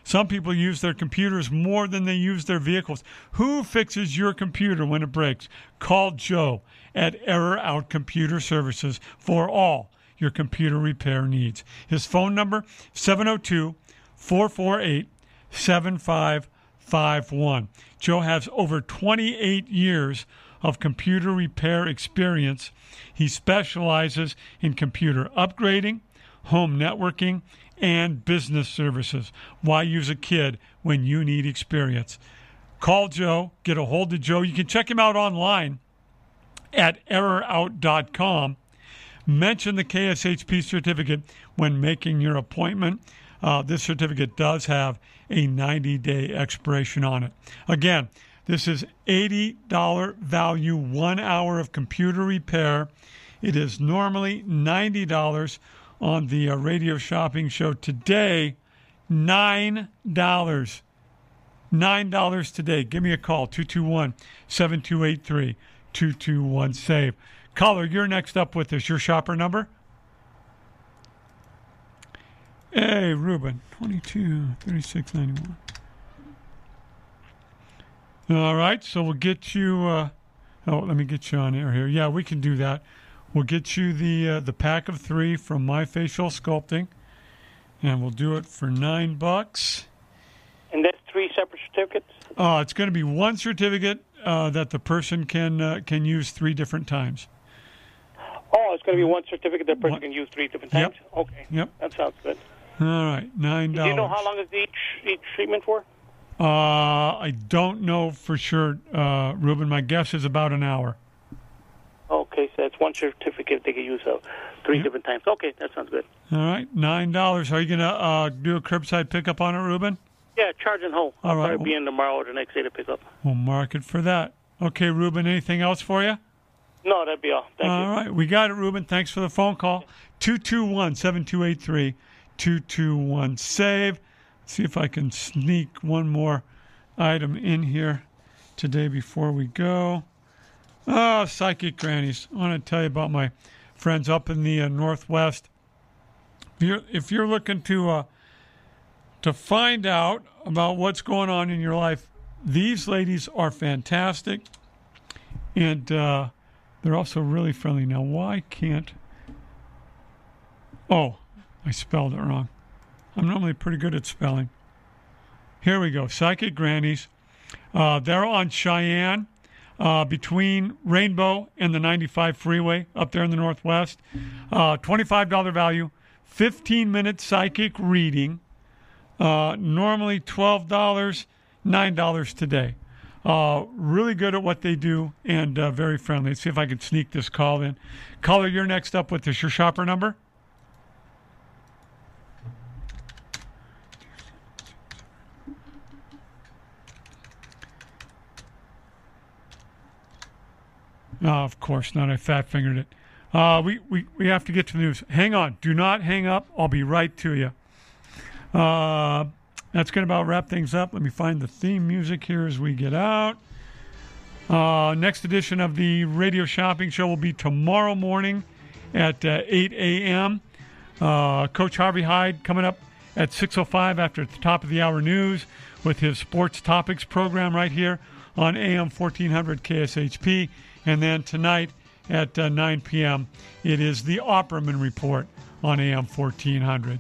Some people use their computers more than they use their vehicles. Who fixes your computer when it breaks? Call Joe at Error Out Computer Services for all your computer repair needs. His phone number 702 448 7551. Joe has over 28 years of computer repair experience. He specializes in computer upgrading, home networking, and business services. Why use a kid when you need experience? Call Joe, get a hold of Joe. You can check him out online at errorout.com. Mention the KSHP certificate when making your appointment. Uh, this certificate does have a 90 day expiration on it. Again, this is $80 value, one hour of computer repair. It is normally $90 on the uh, radio shopping show today. $9. $9 today. Give me a call 221 7283 221 SAVE. Caller, you're next up with us. Your shopper number? Hey, Ruben, 22 36 91. All right, so we'll get you. Uh, oh, let me get you on air here. Yeah, we can do that. We'll get you the uh, the pack of three from My Facial Sculpting, and we'll do it for nine bucks. And that's three separate certificates. Uh, it's going to be one certificate uh, that the person can uh, can use three different times. Oh, it's going to be one certificate that person can use three different Yep. times. Okay. Yep. That sounds good. All right, nine Do you know how long is each each treatment for? Uh, I don't know for sure, uh, Ruben. My guess is about an hour. Okay, so that's one certificate they can use uh, three different times. Okay, that sounds good. All right, nine dollars. Are you gonna uh, do a curbside pickup on it, Ruben? Yeah, charge and hold. I'll All right. probably be in tomorrow or the next day to pick up. We'll mark it for that. Okay, Ruben. Anything else for you? No, that'd be all. Thank All you. right, we got it, Ruben. Thanks for the phone call. 221 7283 221 SAVE. See if I can sneak one more item in here today before we go. Oh, Psychic Grannies. I want to tell you about my friends up in the uh, Northwest. If you're, if you're looking to, uh, to find out about what's going on in your life, these ladies are fantastic. And uh, they're also really friendly. Now, why can't. Oh, I spelled it wrong. I'm normally pretty good at spelling. Here we go. Psychic Grannies. Uh, they're on Cheyenne, uh, between Rainbow and the 95 freeway up there in the Northwest. Uh, $25 value, 15 minute psychic reading. Uh, normally $12, $9 today. Uh, really good at what they do and uh, very friendly. Let's see if I can sneak this call in. Caller, you're next up with this. Your shopper number? Oh, of course not. I fat fingered it. Uh, we, we, we have to get to the news. Hang on. Do not hang up. I'll be right to you. Uh, that's going to about wrap things up. Let me find the theme music here as we get out. Uh, next edition of the Radio Shopping Show will be tomorrow morning at uh, 8 a.m. Uh, Coach Harvey Hyde coming up at 6.05 after the top of the hour news with his sports topics program right here on AM 1400 KSHP. And then tonight at uh, 9 p.m., it is the Opperman Report on AM 1400.